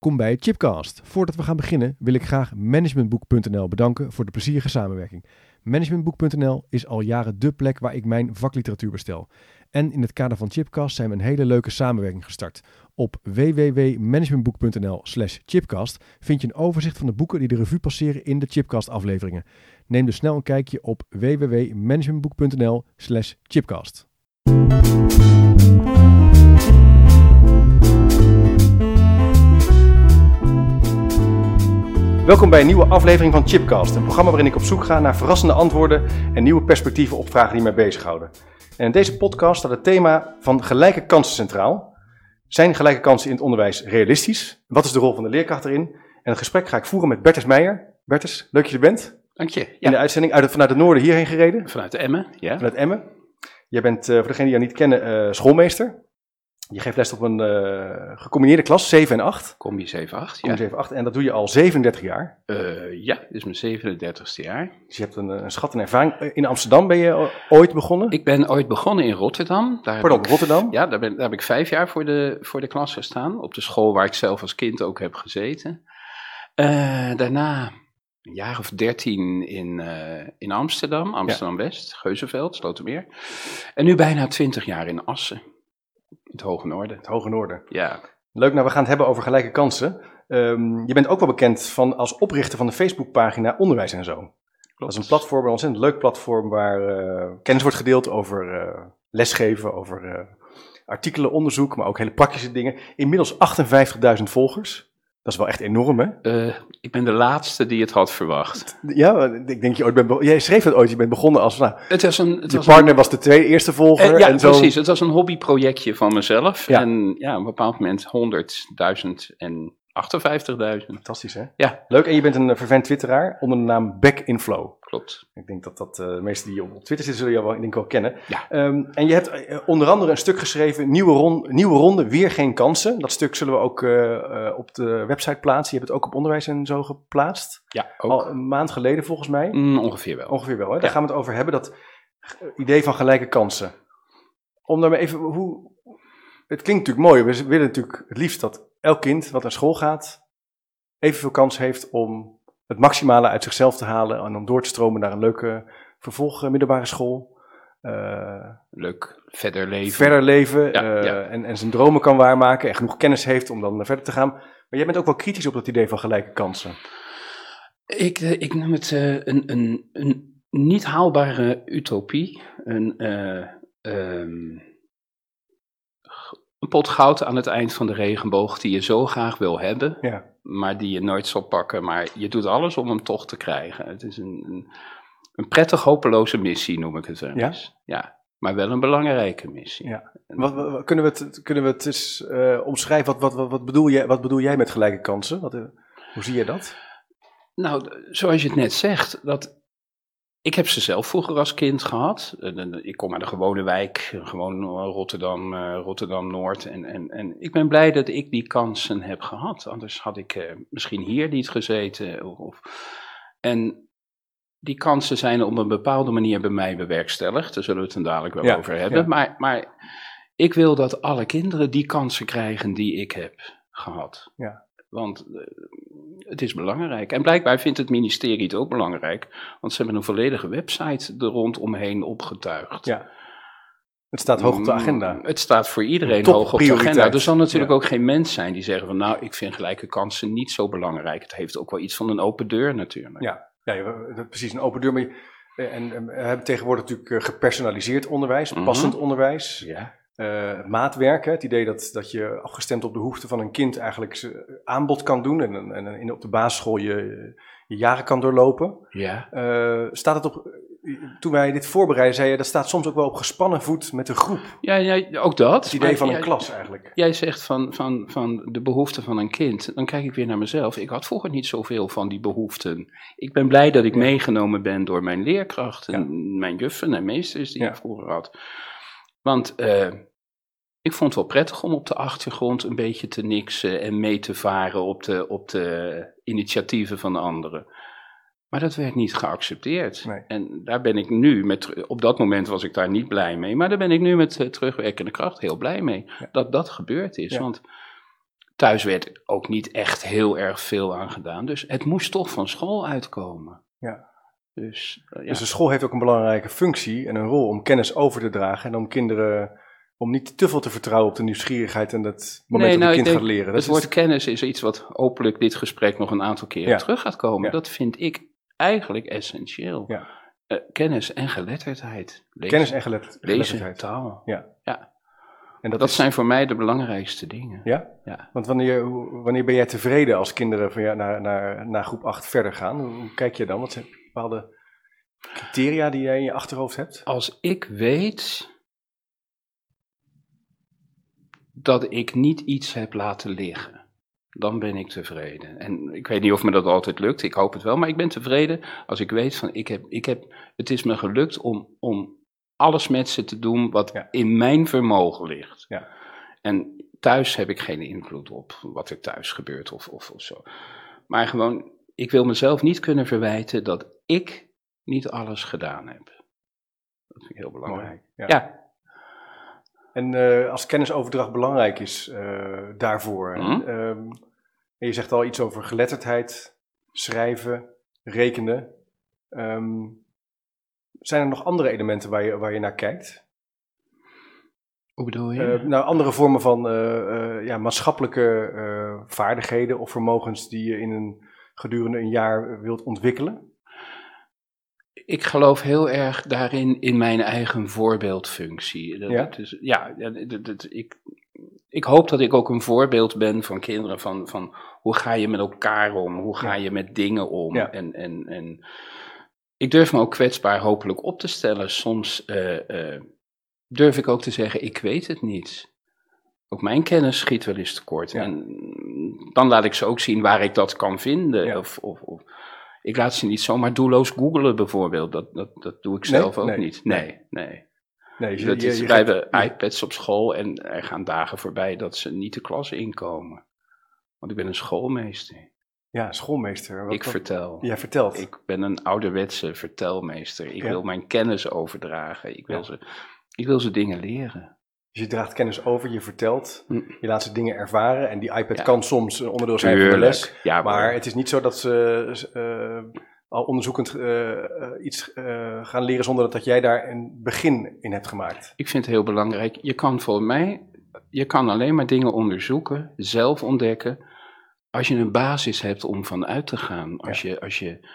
Welkom bij Chipcast. Voordat we gaan beginnen wil ik graag managementboek.nl bedanken voor de plezierige samenwerking. Managementboek.nl is al jaren dé plek waar ik mijn vakliteratuur bestel. En in het kader van Chipcast zijn we een hele leuke samenwerking gestart. Op www.managementboek.nl slash chipcast vind je een overzicht van de boeken die de revue passeren in de Chipcast afleveringen. Neem dus snel een kijkje op www.managementboek.nl slash chipcast. Welkom bij een nieuwe aflevering van Chipcast, een programma waarin ik op zoek ga naar verrassende antwoorden en nieuwe perspectieven op vragen die mij bezighouden. En in deze podcast staat het thema van gelijke kansen centraal. Zijn gelijke kansen in het onderwijs realistisch? Wat is de rol van de leerkracht erin? En het gesprek ga ik voeren met Bertus Meijer. Bertus, leuk dat je er bent. Dank je. In de uitzending uit vanuit het noorden hierheen gereden, Vanuit de Emmen, ja. vanuit Emmen. Jij bent, eh, voor degenen die jou niet kennen, eh, schoolmeester. Je geeft les op een eh, gecombineerde klas, 7 en 8. Combi 7-8, Kom ja. 7 8. En dat doe je al 37 jaar. Eh, ja, dit is mijn 37ste jaar. Dus je hebt een, een schat en ervaring. Eh, In Amsterdam ben je ooit begonnen. Ik ben ooit begonnen in Rotterdam. Daar Pardon, ik- Rotterdam. Ja, daar, ben, daar heb ik vijf jaar voor de, voor de klas gestaan. Op de school waar ik zelf als kind ook heb gezeten. Eh, daarna een jaar of dertien in, eh, in Amsterdam, Amsterdam-West, Geuzenveld, Slotermeer. En nu bijna twintig jaar in Assen, het Hoge Noorden. Het Hoge Noorden. Ja, Leuk, nou we gaan het hebben over gelijke kansen. Ehm, je bent ook wel bekend van, als oprichter van de Facebookpagina Onderwijs en Zo. Dat is een platform, een ontzettend leuk platform waar eh, kennis wordt gedeeld over eh, lesgeven, over eh, artikelen, onderzoek, maar ook hele praktische dingen. Inmiddels 58.000 volgers. Dat is wel echt enorm, hè? Eh, ik ben de laatste die het had verwacht. Ja, ik denk je ooit bent be- Jij schreef het ooit, je bent begonnen als, nou, Het was een, het je was partner een, was de tweede eerste volger. Eh, ja, en zo. precies. Het was een hobbyprojectje van mezelf. Ja. En ja, op een bepaald moment 100.000 en 58.000. Fantastisch, hè? Ja. Leuk, en je bent een eh, vervent twitteraar onder de naam Back in Flow. Klopt. Ik denk dat dat eh, de meesten die op Twitter zitten, zullen jou wel, ik denk wel kennen. Ja. Ehm, en je hebt eh, onder andere een stuk geschreven, nieuwe, ron- nieuwe ronde, weer geen kansen. Dat stuk zullen we ook eh, op de website plaatsen. Je hebt het ook op onderwijs en zo geplaatst. Ja, ook. Al een maand geleden volgens mij. Mm, ongeveer wel. Ongeveer wel, hè? Daar Ja. gaan we het over hebben, dat idee van gelijke kansen. Om daarmee even, hoe... Het klinkt natuurlijk mooi, we willen natuurlijk het liefst dat elk kind wat naar school gaat, evenveel kans heeft om het maximale uit zichzelf te halen en om door te stromen naar een leuke vervolg eh, middelbare school. Eh, Leuk verder leven. verder leven Ja, eh, ja. En, en zijn dromen kan waarmaken en genoeg kennis heeft om dan verder te gaan. Maar jij bent ook wel kritisch op dat idee van gelijke kansen. Ik, ik noem het eh, een, een, een niet haalbare utopie. Een, eh, ehm, een pot goud aan het eind van de regenboog die je zo graag wil hebben. Ja. maar die je nooit zal pakken. Maar je doet alles om hem toch te krijgen. Het is een, een, een prettig hopeloze missie, noem ik het wel Ja? eens. Ja, maar wel een belangrijke missie. Ja. Wat, kunnen, we het, kunnen we het eens eh, omschrijven? Wat, wat, wat, wat, bedoel jij, wat bedoel jij met gelijke kansen? Wat, eh, hoe zie je dat? Nou, zoals je het net zegt, dat, ik heb ze zelf vroeger als kind gehad. En Ik kom uit een gewone wijk, gewoon eh, Rotterdam, eh, Rotterdam-Noord. En, en, en ik ben blij dat ik die kansen heb gehad. Anders had ik eh, misschien hier niet gezeten. Of, en die kansen zijn op een bepaalde manier bij mij bewerkstelligd. Daar zullen we het dan dadelijk wel Ja, over hebben. ja. Maar, maar ik wil dat alle kinderen die kansen krijgen die ik heb gehad. Ja. Want eh, het is belangrijk. En blijkbaar vindt het ministerie het ook belangrijk. Want ze hebben een volledige website er rondomheen opgetuigd. Ja. Het staat hoog op de agenda. Mm, Het staat voor iedereen Top hoog op de agenda. Er zal natuurlijk Ja. ook geen mens zijn die zeggen van nou, ik vind gelijke kansen niet zo belangrijk. Het heeft ook wel iets van een open deur natuurlijk. Ja, ja precies een open deur. Maar en we hebben tegenwoordig natuurlijk eh, gepersonaliseerd onderwijs, Mhm. passend onderwijs, Ja. Eh, maatwerken. Het idee dat, dat je afgestemd op de behoeften van een kind eigenlijk zijn aanbod kan doen en, en, en in, op de basisschool je, je jaren kan doorlopen. ja. Eh, staat het op, toen wij dit voorbereiden, zei je dat staat soms ook wel op gespannen voet met de groep. Ja, ja, ook dat. Het idee van een klas eigenlijk. Jij zegt van, van, van de behoeften van een kind. Dan kijk ik weer naar mezelf. Ik had vroeger niet zoveel van die behoeften. Ik ben blij dat ik Ja. meegenomen ben door mijn leerkrachten, mijn juffen en meesters die Ja. ik vroeger had. Want eh, ik vond het wel prettig om op de achtergrond een beetje te niksen en mee te varen op de, op de initiatieven van de anderen. Maar dat werd niet geaccepteerd. Nee. En daar ben ik nu, met, op dat moment was ik daar niet blij mee, maar daar ben ik nu met eh, terugwerkende kracht heel blij mee Ja. dat dat gebeurd is. Ja. Want thuis werd ook niet echt heel erg veel aan gedaan. Dus het moest toch van school uitkomen. Ja. Dus, uh, ja. dus de school heeft ook een belangrijke functie en een rol om kennis over te dragen en om kinderen om niet te veel te vertrouwen op de nieuwsgierigheid en het moment nee, dat nou, een kind gaat leren. Dat het is- woord kennis is iets wat hopelijk dit gesprek nog een aantal keren Ja. terug gaat komen. Ja. Dat vind ik eigenlijk essentieel. Ja. Eh, kennis en geletterdheid. Lezen, kennis en gelet- lezen, geletterdheid. taal. En dat, Dat is, zijn voor mij de belangrijkste dingen. Ja? Ja. Want wanneer, wanneer ben jij tevreden als kinderen van ja, naar, naar, naar groep 8 verder gaan? Hoe, hoe kijk je dan? Wat zijn bepaalde criteria die jij in je achterhoofd hebt? Als ik weet dat ik niet iets heb laten liggen, dan ben ik tevreden. En ik weet niet of me dat altijd lukt, ik hoop het wel, maar ik ben tevreden als ik weet van ik heb, ik heb, het is me gelukt om, om alles met ze te doen wat Ja. in mijn vermogen ligt. Ja. En thuis heb ik geen invloed op wat er thuis gebeurt of, of, of zo. Maar gewoon, ik wil mezelf niet kunnen verwijten dat ik niet alles gedaan heb. Dat vind ik heel belangrijk. Ja. Ja. En eh, als kennisoverdracht belangrijk is eh, daarvoor. en, Mhm. ehm, en je zegt al iets over geletterdheid, schrijven, rekenen. Ehm, zijn er nog andere elementen waar je, waar je naar kijkt? Hoe bedoel je? Eh, nou, andere vormen van ja, maatschappelijke vaardigheden of vermogens die je in een, gedurende een jaar wilt ontwikkelen? Ik geloof heel erg daarin in mijn eigen voorbeeldfunctie. Dat, Ja? dat is, ja, dat, dat- ik, ik hoop dat ik ook een voorbeeld ben van kinderen van, van hoe ga je met elkaar om, hoe ga je met dingen om. Ja. En, en, en ik durf me ook kwetsbaar hopelijk op te stellen. Soms eh, eh, durf ik ook te zeggen, ik weet het niet. Ook mijn kennis schiet wel eens tekort. Ja. En dan laat ik ze ook zien waar ik dat kan vinden. Ja. Of, of, of, ik laat ze niet zomaar doelloos googelen bijvoorbeeld. Dat, dat, dat doe ik Nee? zelf ook Nee. niet. Nee, nee. Nee, je, Dat je- is, je wij gaat- hebben iPads op school en er gaan dagen voorbij dat ze niet de klas inkomen. Want ik ben een schoolmeester. Ja, schoolmeester. Wat, ik wat- vertel. jij vertelt. Ik ben een ouderwetse vertelmeester. Ik Ja. wil mijn kennis overdragen. Ik wil, Ja. ze, ik wil ze dingen leren. Dus je draagt kennis over, je vertelt, Hm. je laat ze dingen ervaren. En die iPad Ja. kan soms een onderdeel zijn van de les. Ja, Maar maar het is niet zo dat ze eh, al onderzoekend eh, eh, iets gaan leren zonder dat, dat jij daar een begin in hebt gemaakt. ik vind het heel belangrijk. Je kan voor mij, je kan alleen maar dingen onderzoeken, zelf ontdekken, als je een basis hebt om van uit te gaan. Als, je, als, je,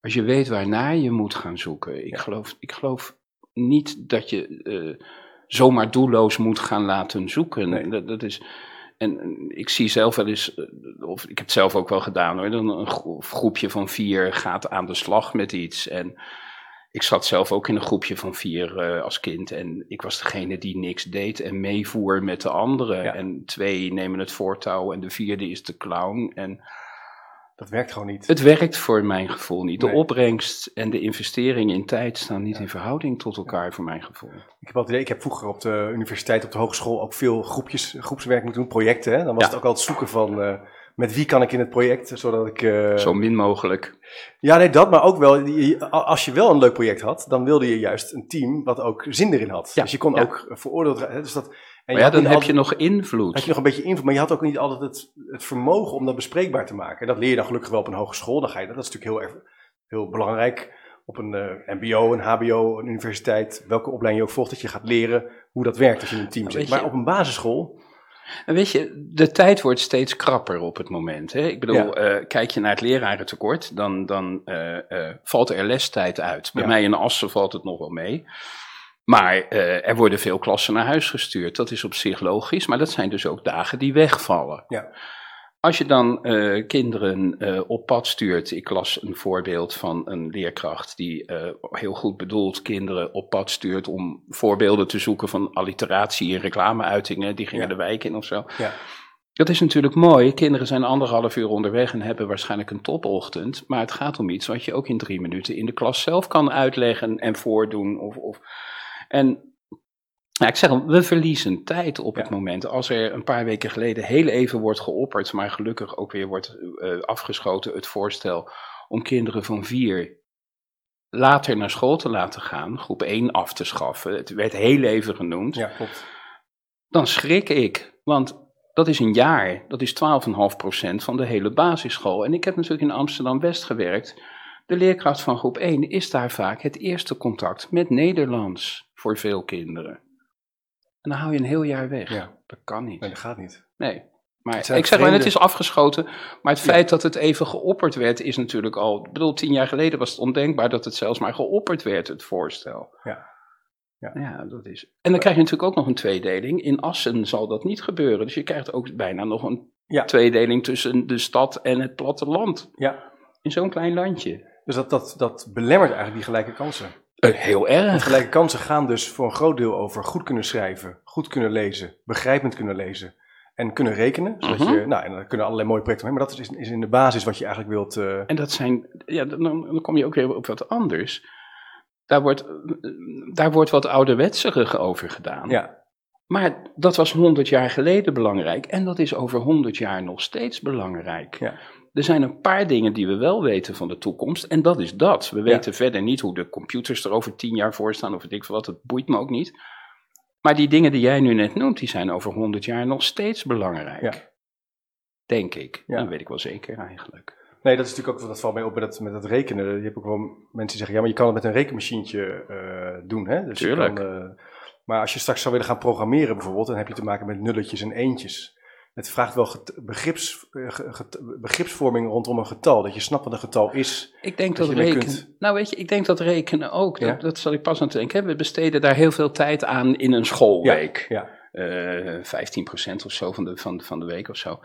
als je weet waarnaar je moet gaan zoeken. Ik, geloof, ik geloof niet dat je zomaar doelloos moet gaan laten zoeken. Nee. Dat, dat is, en ik zie zelf wel eens, eh, of ik heb het zelf ook wel gedaan hoor, dan een gro- groepje van vier gaat aan de slag met iets. En ik zat zelf ook in een groepje van vier eh, als kind en ik was degene die niks deed en meevoer met de anderen. Ja. En twee nemen het voortouw en de vierde is de clown. En Dat werkt gewoon niet. het werkt voor mijn gevoel niet. De Nee. opbrengst en de investering in tijd staan niet Ja. in verhouding tot elkaar voor mijn gevoel. Ik heb, altijd, ik heb vroeger op de universiteit, op de hogeschool ook veel groepjes, groepswerk moeten doen, projecten. Hè? Dan was Ja. het ook altijd zoeken van eh, met wie kan ik in het project, zodat ik... eh, Zo min mogelijk. Ja, nee, dat, maar ook wel, als je wel een leuk project had, dan wilde je juist een team wat ook zin erin had. Ja, Dus je kon ook veroordeeld. Dus dat, Maar ja, dan heb altijd- je nog invloed. had je nog een beetje invloed, maar je had ook niet altijd het, het vermogen om dat bespreekbaar te maken. En dat leer je dan gelukkig wel op een hogeschool. Dan ga je, dat is natuurlijk heel, erg, heel belangrijk. Op een eh, MBO, een HBO, een universiteit, welke opleiding je ook volgt, dat je gaat leren hoe dat werkt als je in een team zit. Maar op een basisschool, En weet je, de tijd wordt steeds krapper op het moment. Hè? Ik bedoel, Ja. eh, kijk je naar het lerarentekort, dan, dan eh, valt er lestijd uit. Bij Ja. mij in Assen valt het nog wel mee. Maar eh, er worden veel klassen naar huis gestuurd. Dat is op zich logisch, maar dat zijn dus ook dagen die wegvallen. Ja. Als je dan eh, kinderen eh, op pad stuurt, ik las een voorbeeld van een leerkracht die heel goed bedoeld kinderen op pad stuurt om voorbeelden te zoeken van alliteratie in reclameuitingen, die gingen Ja. de wijk in of zo. ja, Dat is natuurlijk mooi. Kinderen zijn anderhalf uur onderweg en hebben waarschijnlijk een topochtend. Maar het gaat om iets wat je ook in drie minuten in de klas zelf kan uitleggen en voordoen. Of, of. En ja, ik zeg al, we verliezen tijd op het moment. Als er een paar weken geleden heel even wordt geopperd, maar gelukkig ook weer wordt eh, afgeschoten het voorstel om kinderen van vier later naar school te laten gaan, groep 1 af te schaffen. Het werd heel even genoemd ja, klopt. dan schrik ik. Want Dat is een jaar. Dat is 12,5% van de hele basisschool. En ik heb natuurlijk in Amsterdam-West gewerkt. De leerkracht van groep 1 is daar vaak het eerste contact met Nederlands voor veel kinderen. En dan hou je een heel jaar weg. Ja. Dat kan niet. Nee, dat gaat niet. Nee. Maar ik zeg wel, het is afgeschoten. Maar het feit dat het even geopperd werd, is natuurlijk al. Ik bedoel, tien jaar geleden was het ondenkbaar dat het zelfs maar geopperd werd, het voorstel. Ja. Ja. Ja, dat is. En dan krijg je natuurlijk ook nog een tweedeling. In Assen zal dat niet gebeuren. Dus je krijgt ook bijna nog een Ja. tweedeling tussen de stad en het platteland. Ja. In zo'n klein landje. Dus dat, dat, dat belemmert eigenlijk die gelijke kansen. Eh, heel Want erg. gelijke kansen gaan dus voor een groot deel over goed kunnen schrijven, goed kunnen lezen, begrijpend kunnen lezen en kunnen rekenen. Zodat Mhm. je, nou, en daar kunnen allerlei mooie projecten mee, maar dat is, is in de basis wat je eigenlijk wilt. eh, En dat zijn, ja, dan, dan kom je ook weer op wat anders. Daar wordt, daar wordt wat ouderwetserig over gedaan. ja, Maar dat was 100 jaar geleden belangrijk en dat is over 100 jaar nog steeds belangrijk. Ja. Er zijn een paar dingen die we wel weten van de toekomst en dat is dat. We Ja. weten verder niet hoe de computers er over 10 jaar voor staan of weet ik veel wat, dat boeit me ook niet. Maar die dingen die jij nu net noemt, die zijn over 100 jaar nog steeds belangrijk. Ja. Denk ik. Ja. Dat weet ik wel zeker eigenlijk. nee, dat is natuurlijk ook, dat valt mij op met dat, met dat rekenen. Je hebt ook wel mensen die zeggen, ja, maar je kan het met een rekenmachientje eh, doen, hè? Dus je Tuurlijk. kan, eh, maar als je straks zou willen gaan programmeren bijvoorbeeld, dan heb je te maken met nulletjes en eentjes. Het vraagt wel get- begrips, eh, get- begripsvorming rondom een getal, dat je snapt wat een getal is. Ik denk Dat dat, rekenen. kunt- Nou, weet je, ik denk dat rekenen ook. Ja. Dat, dat zal ik pas aan het denken. We besteden daar heel veel tijd aan in een schoolweek. Ja, Eh 15% of zo van de, van, van de week of zo.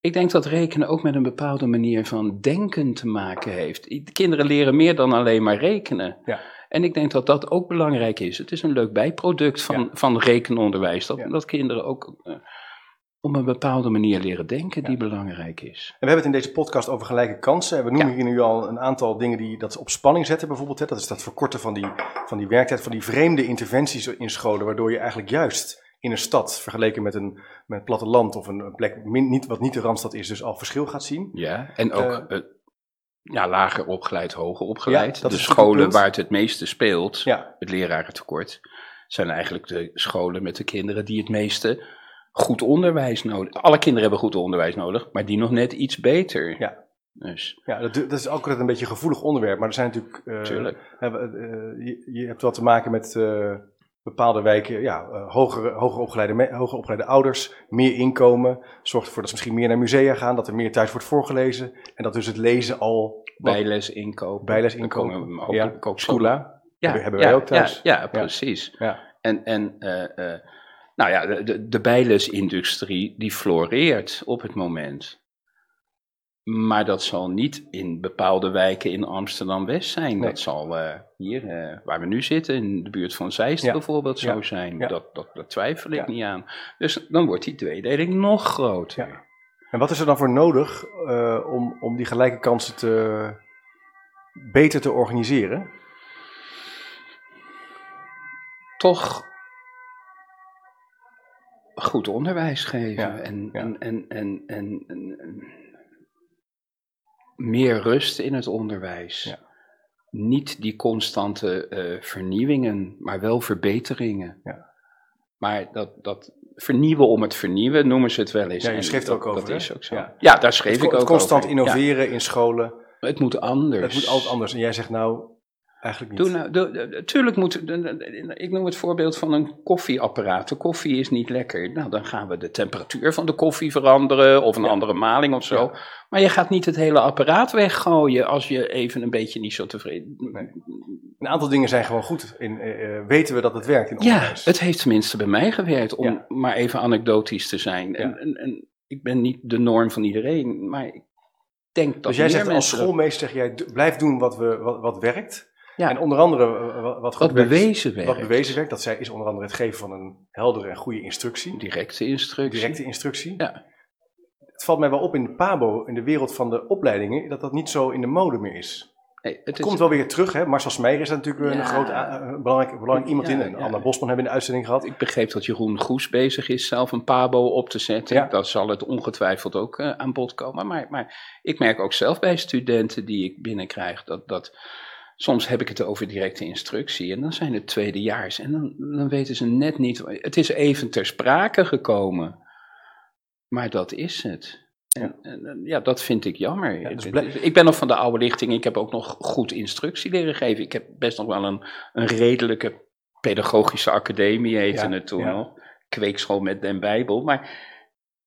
Ik denk dat rekenen ook met een bepaalde manier van denken te maken heeft. Kinderen leren meer dan alleen maar rekenen. Ja. En ik denk dat dat ook belangrijk is. Het is een leuk bijproduct van, Ja. van rekenonderwijs. Dat, Ja. dat kinderen ook eh, een bepaalde manier leren denken die belangrijk is. En we hebben het in deze podcast over gelijke kansen. En we noemen Ja. hier nu al een aantal dingen die dat op spanning zetten, bijvoorbeeld. Hè. Dat is dat verkorten van die, van die werktijd, van die vreemde interventies in scholen, waardoor je eigenlijk juist in een stad, vergeleken met een met platteland of een plek min, niet, wat niet de Randstad is, dus al verschil gaat zien. Ja, en ook eh, ja, lager opgeleid, hoger opgeleid. Ja, de scholen waar het het meeste speelt, het lerarentekort, zijn eigenlijk de scholen met de kinderen die het meeste goed onderwijs nodig Alle kinderen hebben goed onderwijs nodig, maar die nog net iets beter. Ja. Dus, ja dat, dat is ook een beetje een gevoelig onderwerp, maar er zijn natuurlijk... eh, tuurlijk. eh, je, je hebt wat te maken met eh, bepaalde wijken, ja, hogere, hoger, opgeleide, hoger opgeleide ouders, meer inkomen, zorgt ervoor dat ze misschien meer naar musea gaan, dat er meer tijd wordt voorgelezen en dat dus het lezen al... Bijles inkopen. Bijles inkopen, ja. ook Schoola. Ja, hebben- hebben ja, wij ook thuis. Ja, ja, precies. Ja. En, en nou ja, de, de, bijlesindustrie die floreert op het moment. Maar dat zal niet in bepaalde wijken in Amsterdam-West zijn. Nee. Dat zal eh, hier, eh, waar we nu zitten, in de buurt van Zeist Ja. bijvoorbeeld, zo Ja. zijn. Ja. Dat, dat, dat twijfel ik niet aan. Dus dan wordt die tweedeling nog groter. Ja. En wat is er dan voor nodig eh, om, om die gelijke kansen te, beter te organiseren? toch goed onderwijs geven Ja, en, ja. En, en, en, en, meer rust in het onderwijs. Ja. Niet die constante eh, vernieuwingen, maar wel verbeteringen. Ja. Maar dat, dat vernieuwen om het vernieuwen noemen ze het wel eens. Ja, je schreef er dat, ook over, Dat is ook zo. Ja. Daar schreef Het, ik ook constant over. Ja, innoveren in scholen. het moet anders. Het moet altijd anders. En jij zegt nou, eigenlijk niet. Doe nou, doe, tuurlijk moet, ik noem het voorbeeld van een koffieapparaat. De koffie is niet lekker. Nou, dan gaan we de temperatuur van de koffie veranderen of een Ja. andere maling of zo. Maar je gaat niet het hele apparaat weggooien als je even een beetje niet zo tevreden Nee. Een aantal dingen zijn gewoon goed. In, eh, eh, weten we dat het werkt in Ja, het heeft tenminste bij mij gewerkt, om Ja. maar even anekdotisch te zijn. En, en, en ik ben niet de norm van iedereen, maar ik denk dat dus jij zegt als schoolmeester, jij, blijf doen wat, we, wat, wat werkt. Ja. En onder andere eh, wat, wat, wat bewezen werkt. Wat bewezen werkt, dat zij, is onder andere het geven van een heldere en goede instructie. Directe instructie. Directe instructie. Ja. Het valt mij wel op in de PABO, in de wereld van de opleidingen, dat dat niet zo in de mode meer is. Nee, het Het is- komt wel weer terug, hè. Marcel Smeijer is daar natuurlijk een Ja. groot, a- belangrijk, belangrijk iemand Ja, in. En ja. Anna Bosman hebben we in de uitzending gehad. Ik begreep dat Jeroen Goes bezig is zelf een Pabo op te zetten. Ja. Dat zal het ongetwijfeld ook eh, aan bod komen. Maar, maar ik merk ook zelf bij studenten die ik binnenkrijg dat, dat soms heb ik het over directe instructie en dan zijn het tweedejaars en dan, dan weten ze net niet. Het is even ter sprake gekomen. Maar dat is het. En, en, ja, dat vind ik jammer. Ja, dus ik ben nog van de oude lichting. Ik heb ook nog goed instructie leren geven. Ik heb best nog wel een, een redelijke pedagogische academie, heette Ja, het toen ja. nog. Kweekschool met den Bijbel. Maar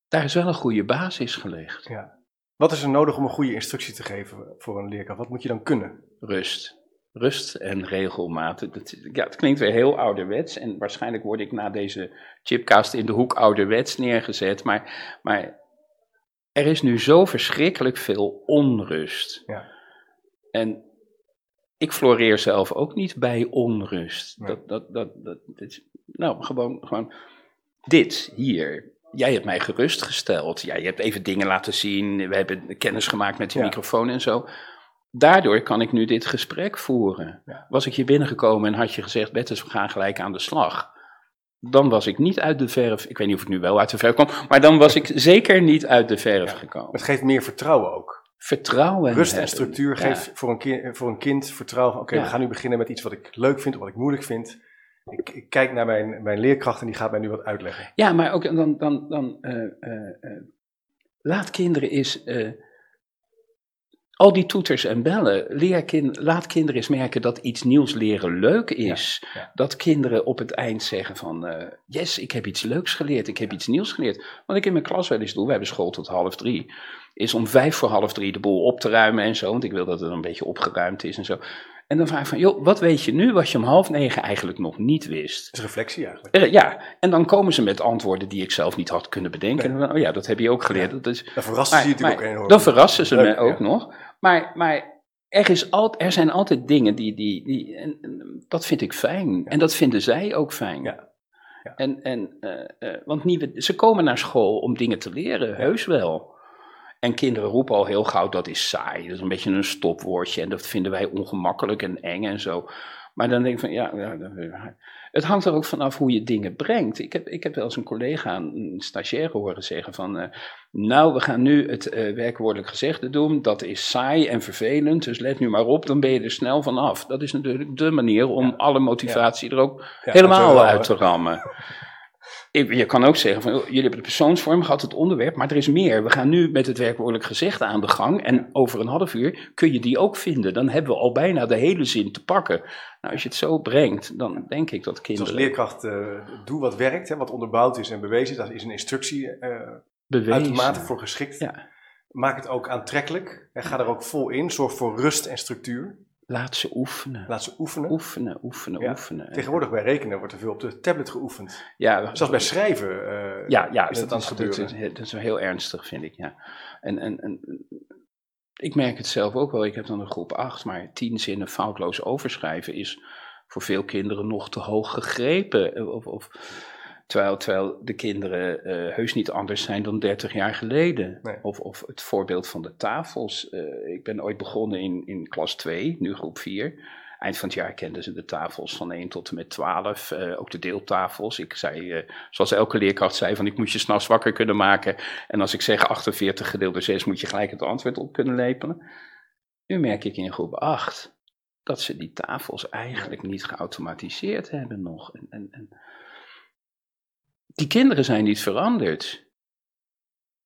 daar is wel een goede basis gelegd. Ja. Wat is er nodig om een goede instructie te geven voor een leerkracht? Wat moet je dan kunnen? Rust. Rust en regelmaat. Dat, ja, het klinkt weer heel ouderwets. En waarschijnlijk word ik na deze chipcast in de hoek ouderwets neergezet. Maar, maar er is nu zo verschrikkelijk veel onrust. Ja. En ik floreer zelf ook niet bij onrust. Nee. Dat, dat, dat, dat, dit nou, gewoon, gewoon dit hier. Jij hebt mij gerustgesteld. Ja, je hebt even dingen laten zien. We hebben kennis gemaakt met die Ja. microfoon en zo. Daardoor kan ik nu dit gesprek voeren. Ja. Was ik hier binnengekomen en had je gezegd, Bettes, we gaan gelijk aan de slag. Dan was ik niet uit de verf. Ik weet niet of ik nu wel uit de verf kom, maar dan was ik zeker niet uit de verf Ja. gekomen. Het geeft meer vertrouwen ook. Vertrouwen. Rust en structuur Ja. geeft voor, een kind, voor een kind vertrouwen. Oké, we gaan nu beginnen met iets wat ik leuk vind of wat ik moeilijk vind. Ik, ik kijk naar mijn, mijn leerkracht en die gaat mij nu wat uitleggen. Ja, maar ook dan, dan, dan eh, eh, eh, laat kinderen eens, al die toeters en bellen, leer kind, laat kinderen eens merken dat iets nieuws leren leuk is. Ja, ja. Dat kinderen op het eind zeggen van, eh, yes, ik heb iets leuks geleerd, ik heb iets nieuws geleerd. Wat ik in mijn klas wel eens doe, we hebben school tot half drie, is om vijf voor half drie de boel op te ruimen en zo, want ik wil dat het een beetje opgeruimd is en zo. En dan vraag ik van, joh, wat weet je nu wat je om half negen eigenlijk nog niet wist? Het is reflectie eigenlijk. Eh, ja, en dan komen ze met antwoorden die ik zelf niet had kunnen bedenken. Nee. En dan, oh ja, dat heb je ook geleerd. Dat is, Dan verrassen maar, ze je natuurlijk maar ook enorm. dan verrassen ze Leuk, me ook ja. nog. Maar, maar er, is al, er zijn altijd dingen die. die, die en, en dat vind ik fijn. En dat vinden zij ook fijn. Ja. Ja. En, en, eh, eh, want nieuwe, ze komen naar school om dingen te leren, heus wel. En kinderen roepen al heel gauw dat is saai. Dat is een beetje een stopwoordje en dat vinden wij ongemakkelijk en eng en zo. Maar dan denk ik van ja, ja, dat- het hangt er ook vanaf hoe je dingen brengt. Ik heb, ik heb wel eens een collega, een stagiair horen zeggen van, eh, nou we gaan nu het eh, werkwoordelijk gezegde doen, dat is saai en vervelend, dus let nu maar op, dan ben je er snel vanaf. Dat is natuurlijk de manier om Ja. alle motivatie er ook helemaal uit te rammen. Je kan ook zeggen van, jullie hebben de persoonsvorm gehad, het onderwerp, maar er is meer. We gaan nu met het werkwoordelijk gezegde aan de gang en over een half uur kun je die ook vinden. Dan hebben we al bijna de hele zin te pakken. Nou, als je het zo brengt, dan denk ik dat Dus kinderen als leerkracht, eh, doe wat werkt, hè, wat onderbouwd is en bewezen is. Daar is een instructie bewezen. uitermate voor geschikt. Ja. Maak het ook aantrekkelijk. En ga er ook vol in. Zorg voor rust en structuur. Laat ze oefenen. Laat ze oefenen. Oefenen, oefenen, Ja. oefenen. Tegenwoordig bij rekenen wordt er veel op de tablet geoefend. ja, Zelfs bij schrijven eh, ja, ja, is dat, aan het gebeuren. Dat, is- dat is wel heel ernstig, vind ik. Ja. En, en, en ik merk het zelf ook wel. Ik heb dan een groep 8, maar tien zinnen foutloos overschrijven is voor veel kinderen nog te hoog gegrepen. Of, of, terwijl, terwijl de kinderen eh, heus niet anders zijn dan 30 jaar geleden. Nee. Of, of het voorbeeld van de tafels. Eh, ik ben ooit begonnen in, in klas 2, nu groep 4. Eind van het jaar kenden ze de tafels van 1 tot en met 12, eh, ook de deeltafels. Ik zei, zoals elke leerkracht zei, van ik moet je s'nachts wakker kunnen maken. En als ik zeg 48 gedeeld door 6, moet je gelijk het antwoord op kunnen lepelen. Nu merk ik in groep 8 dat ze die tafels eigenlijk niet geautomatiseerd hebben nog. En, en, en die kinderen zijn niet veranderd.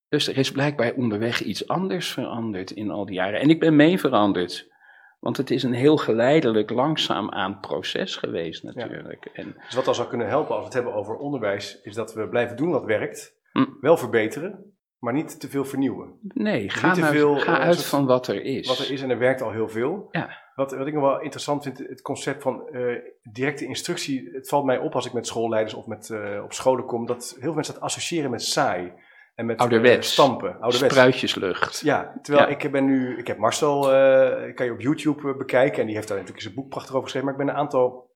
Dus er is blijkbaar onderweg iets anders veranderd in al die jaren. En ik ben mee veranderd. Want het is een heel geleidelijk, langzaam aan proces geweest natuurlijk. En, Dus wat dan zou kunnen helpen als we het hebben over onderwijs, is dat we blijven doen wat werkt. Hm. Wel verbeteren, maar niet te veel vernieuwen. nee, ga, te veel, ga eh, uit soort- van wat er is. Wat er is en er werkt al heel veel. Ja. Wat, wat ik nog wel interessant vind, het concept van eh, directe instructie. Het valt mij op als ik met schoolleiders of met, eh, op scholen kom, dat heel veel mensen dat associëren met saai. En met eh, Ouderwets. stampen. Ouderwets. Spruitjeslucht. Ja, terwijl Ja. ik ben nu, ik heb Marcel, kan je op YouTube bekijken en die heeft daar natuurlijk zijn boek prachtig over geschreven, maar ik ben een aantal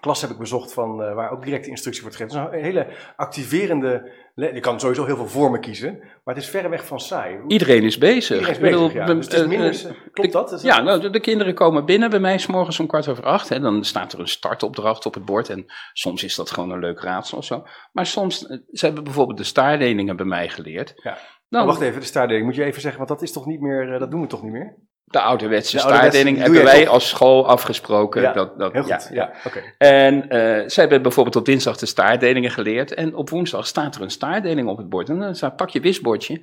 klassen heb ik bezocht van, eh, waar ook directe instructie wordt gegeven. Het is een hele activerende, je kan sowieso heel veel vormen kiezen, maar het is verreweg van saai. Iedereen is bezig. Iedereen is Ik bedoel, bezig, ja. we- Dus het is minder, klopt dat? Is Ja, dat- nou, de, de kinderen komen binnen bij mij s morgens om kwart over acht. Hè, dan staat er een startopdracht op het bord. En soms is dat gewoon een leuk raadsel of zo. Maar soms, eh, ze hebben bijvoorbeeld de staarleningen bij mij geleerd. Ja. Dan, wacht even, de staardeling. Moet je even zeggen, want dat is toch niet meer, eh, dat doen we toch niet meer? De ouderwetse doe hebben wij als school afgesproken. Ja, dat, dat, Heel goed, ja, oké. En eh zij hebben bijvoorbeeld op dinsdag de staartdelingen geleerd. En op woensdag staat er een staartdeling op het bord. En dan staat, pak je wisbordje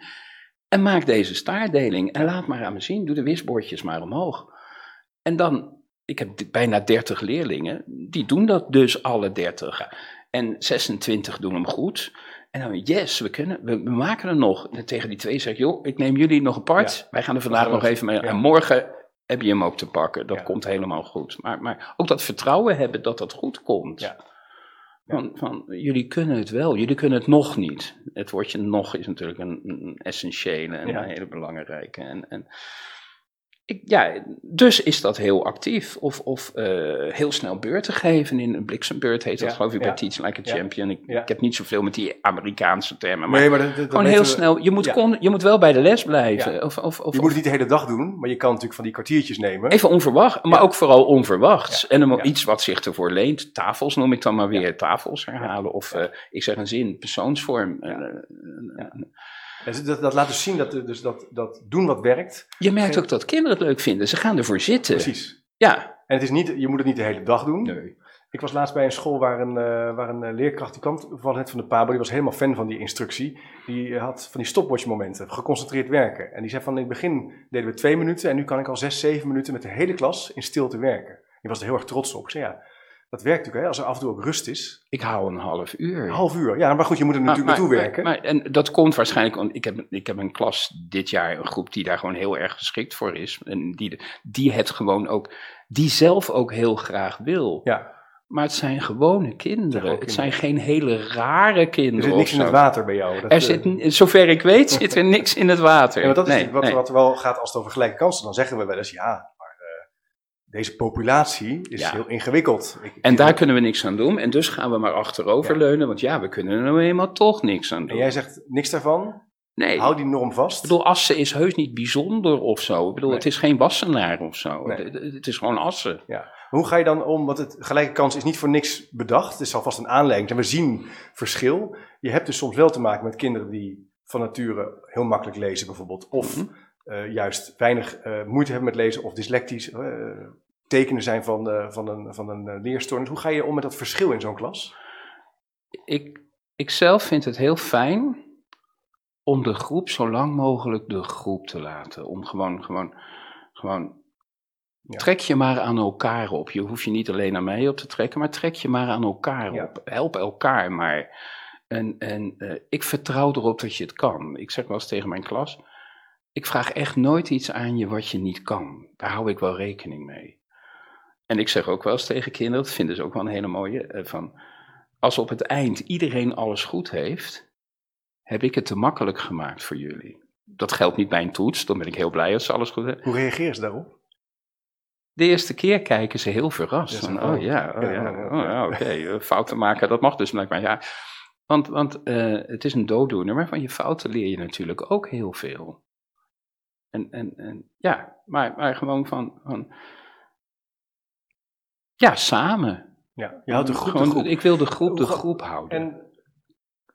en maak deze staartdeling. En laat maar aan me zien, doe de wisbordjes maar omhoog. En dan, ik heb bijna 30 leerlingen, die doen dat dus alle 30. En 26 doen hem goed. En dan, yes, we kunnen, we, we maken er nog. En tegen die twee zeg ik, joh, ik neem jullie nog apart. Ja. Wij gaan er vandaag nog even mee. En morgen heb je hem ook te pakken. Dat komt helemaal goed. Maar, maar ook dat vertrouwen hebben dat dat goed komt. Ja. Van, van, jullie kunnen het wel, jullie kunnen het nog niet. Het woordje nog is natuurlijk een, een essentiële en een hele belangrijke. En, en ik, ja, dus is dat heel actief. Of, of eh, heel snel beurten geven. In een bliksembeurt heet dat Ja, geloof ik ja. bij Teach Like a Ja. Champion. Ik, Ja. ik heb niet zoveel met die Amerikaanse termen. Maar Nee, maar dat, dat- dat gewoon heel we- snel. Je moet, Ja. kon, je moet wel bij de les blijven. Ja. Of, of, of, Je moet het niet de hele dag doen, maar je kan natuurlijk van die kwartiertjes nemen. Even onverwacht, maar Ja. ook vooral onverwachts. Ja. En dan Ja. iets wat zich ervoor leent. Tafels noem ik dan maar weer. Tafels herhalen. Of eh, ik zeg een zin, persoonsvorm. Ja. Dat, dat laat dus zien dat, dus dat, dat doen wat werkt. Je merkt Geen- ook dat kinderen het leuk vinden. Ze gaan ervoor zitten. Precies. Ja. En het is niet, je moet het niet de hele dag doen. Ik was laatst bij een school waar een, eh, waar een eh, leerkracht, die kwam toevallig net van de PABO, die was helemaal fan van die instructie. Die had van die stopwatch momenten, geconcentreerd werken. En die zei van in het begin deden we twee minuten en nu kan ik al zes, zeven minuten met de hele klas in stilte werken. Die was er heel erg trots op. Ik zei ja, dat werkt natuurlijk hè, als er af en toe ook rust is. Ik hou een half uur. Een half uur, ja, maar goed, je moet er natuurlijk maar- naartoe werken. Maar, en dat komt waarschijnlijk, want ik heb, ik heb een klas dit jaar, een groep die daar gewoon heel erg geschikt voor is. En die, die het gewoon ook, die zelf ook heel graag wil. ja, Maar het zijn gewone kinderen. Het zijn geen hele rare er kinderen. zit niks in het water bij jou. Dat, Er eh, zit, n- zover ik weet, zit er niks in het water. Ja, maar dat is Nee, wat, nee. wat wel gaat als het over gelijke kansen. Dan zeggen we wel eens, ja, eh, deze populatie is Ja. heel ingewikkeld. Ik- En daar kunnen we niks aan doen. En dus gaan we maar achterover Ja. leunen. Want ja, we kunnen er nou eenmaal toch niks aan En doen. jij zegt niks daarvan, nee, hou die norm vast. ik bedoel, Assen is heus niet bijzonder of zo. Ik bedoel, Nee. het is geen Wassenaar of zo. Nee. Het, is gewoon Assen. Maar Hoe ga je dan om, want het gelijke kans is niet voor niks bedacht. Het is alvast een aanleiding. En we zien verschil. Je hebt dus soms wel te maken met kinderen die van nature heel makkelijk lezen bijvoorbeeld. Of Mhm. eh, juist weinig eh, moeite hebben met lezen of dyslectisch. eh, tekenen zijn van, eh, van een, van een eh, leerstoornis. Hoe ga je om met dat verschil in zo'n klas? Ik, ik zelf vind het heel fijn om de groep zo lang mogelijk de groep te laten. Om gewoon, gewoon, gewoon. Ja. Trek je maar aan elkaar op. Je hoeft je niet alleen aan mij op te trekken, maar trek je maar aan elkaar Ja. op. Help elkaar maar. En, en eh, ik vertrouw erop dat je het kan. Ik zeg wel eens tegen mijn klas: ik vraag echt nooit iets aan je wat je niet kan. Daar hou ik wel rekening mee. En ik zeg ook wel eens tegen kinderen, dat vinden ze ook wel een hele mooie, eh, van als op het eind iedereen alles goed heeft, heb ik het te makkelijk gemaakt voor jullie. Dat geldt niet bij een toets, dan ben ik heel blij als ze alles goed hebben. Hoe reageren ze daarop? De eerste keer kijken ze heel verrast. Van, oh oh. ja, oh Ja, ja, oh, ja. oh ja, oké, eh, fouten maken, dat mag dus blijkbaar. Ja. Want, want eh, het is een dooddoener, maar van je fouten leer je natuurlijk ook heel veel. En, en, en ja, maar, maar gewoon van, van, ja, samen. Ja, je houdt de groep de Gewoon, groep. Ik wil de groep de groep houden. En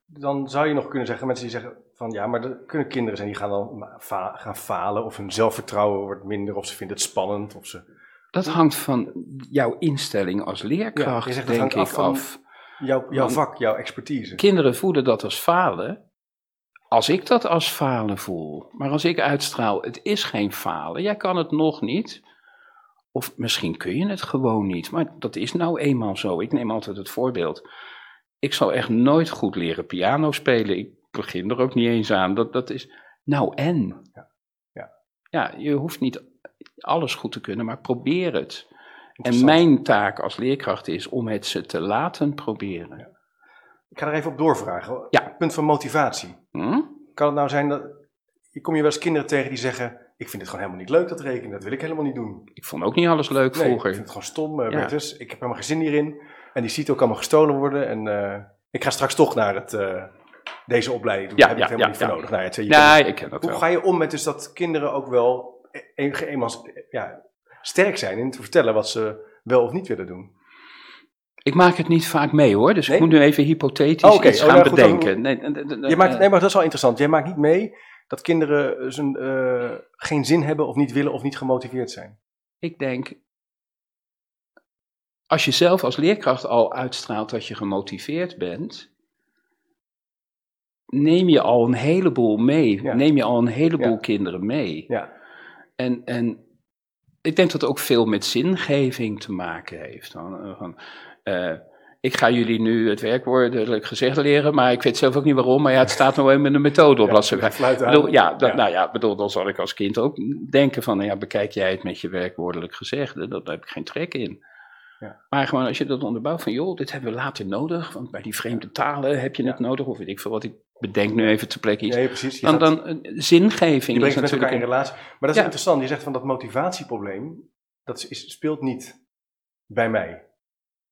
dan zou je nog kunnen zeggen, mensen die zeggen van ja, maar er kunnen kinderen zijn die gaan dan fa- gaan falen of hun zelfvertrouwen wordt minder of ze vinden het spannend of ze... Dat hangt van jouw instelling als leerkracht, zegt denk hangt ik, af van- af. Jouw, jouw vak, jouw expertise. Kinderen voelen dat als falen. Als ik dat als falen voel. Maar als ik uitstraal, het is geen falen. Jij kan het nog niet. Of misschien kun je het gewoon niet. Maar dat is nou eenmaal zo. Ik neem altijd het voorbeeld. Ik zal echt nooit goed leren piano spelen. Ik begin er ook niet eens aan. Dat, dat is. Nou en? Ja. Ja. ja, je hoeft niet alles goed te kunnen, maar probeer het. En mijn taak als leerkracht is om het ze te laten proberen. Ik ga er even op doorvragen. Ja. Punt van motivatie. Hm? Kan het nou zijn dat... Je kom je wel eens kinderen tegen die zeggen... Ik vind het gewoon helemaal niet leuk, dat rekenen. Dat wil ik helemaal niet doen. Ik vond ook niet alles leuk Nee, ik vroeger. vind het gewoon stom. Ja. Bertus. Ik heb helemaal geen zin hierin. En die ziet ook allemaal gestolen worden. En eh, ik ga straks toch naar het, eh, deze opleiding doen. Ja, Daar heb ik ja, het helemaal ja, niet voor nodig. Nou, Nee, kan- ik ken dat Hoe wel. ga je om met dus dat kinderen ook wel e- eenmaal ja, sterk zijn in te vertellen wat ze wel of niet willen doen? Ik maak het niet vaak mee hoor, dus Nee? ik moet nu even hypothetisch Oh, iets Oh, gaan nou, goed, bedenken. Je maakt, nee. nee, maar dat is wel interessant. Jij maakt niet mee dat kinderen zijn, uh, geen zin hebben of niet willen of niet gemotiveerd zijn? Ik denk, als je zelf als leerkracht al uitstraalt dat je gemotiveerd bent, neem je al een heleboel mee. Neem je al een heleboel kinderen mee. Ja. En, en ik denk dat het ook veel met zingeving te maken heeft. Van, uh, ik ga jullie nu het werkwoordelijk gezegd leren, maar ik weet zelf ook niet waarom. Maar ja, het staat nou even in de methode op. Ja, bedoel, ja, dat, nou ja, bedoel, dan zal ik als kind ook denken van, nou ja, bekijk jij het met je werkwoordelijk gezegd, daar heb ik geen trek in. Ja. Maar gewoon als je dat onderbouwt van, joh, dit hebben we later nodig, want bij die vreemde talen heb je het nodig, of weet ik veel wat ik bedenk nu even te plekke iets. Nee, precies. dan, dan uh, zingeving je brengt is natuurlijk... in relatie. Maar dat is interessant, je zegt van dat motivatieprobleem, dat is, speelt niet bij mij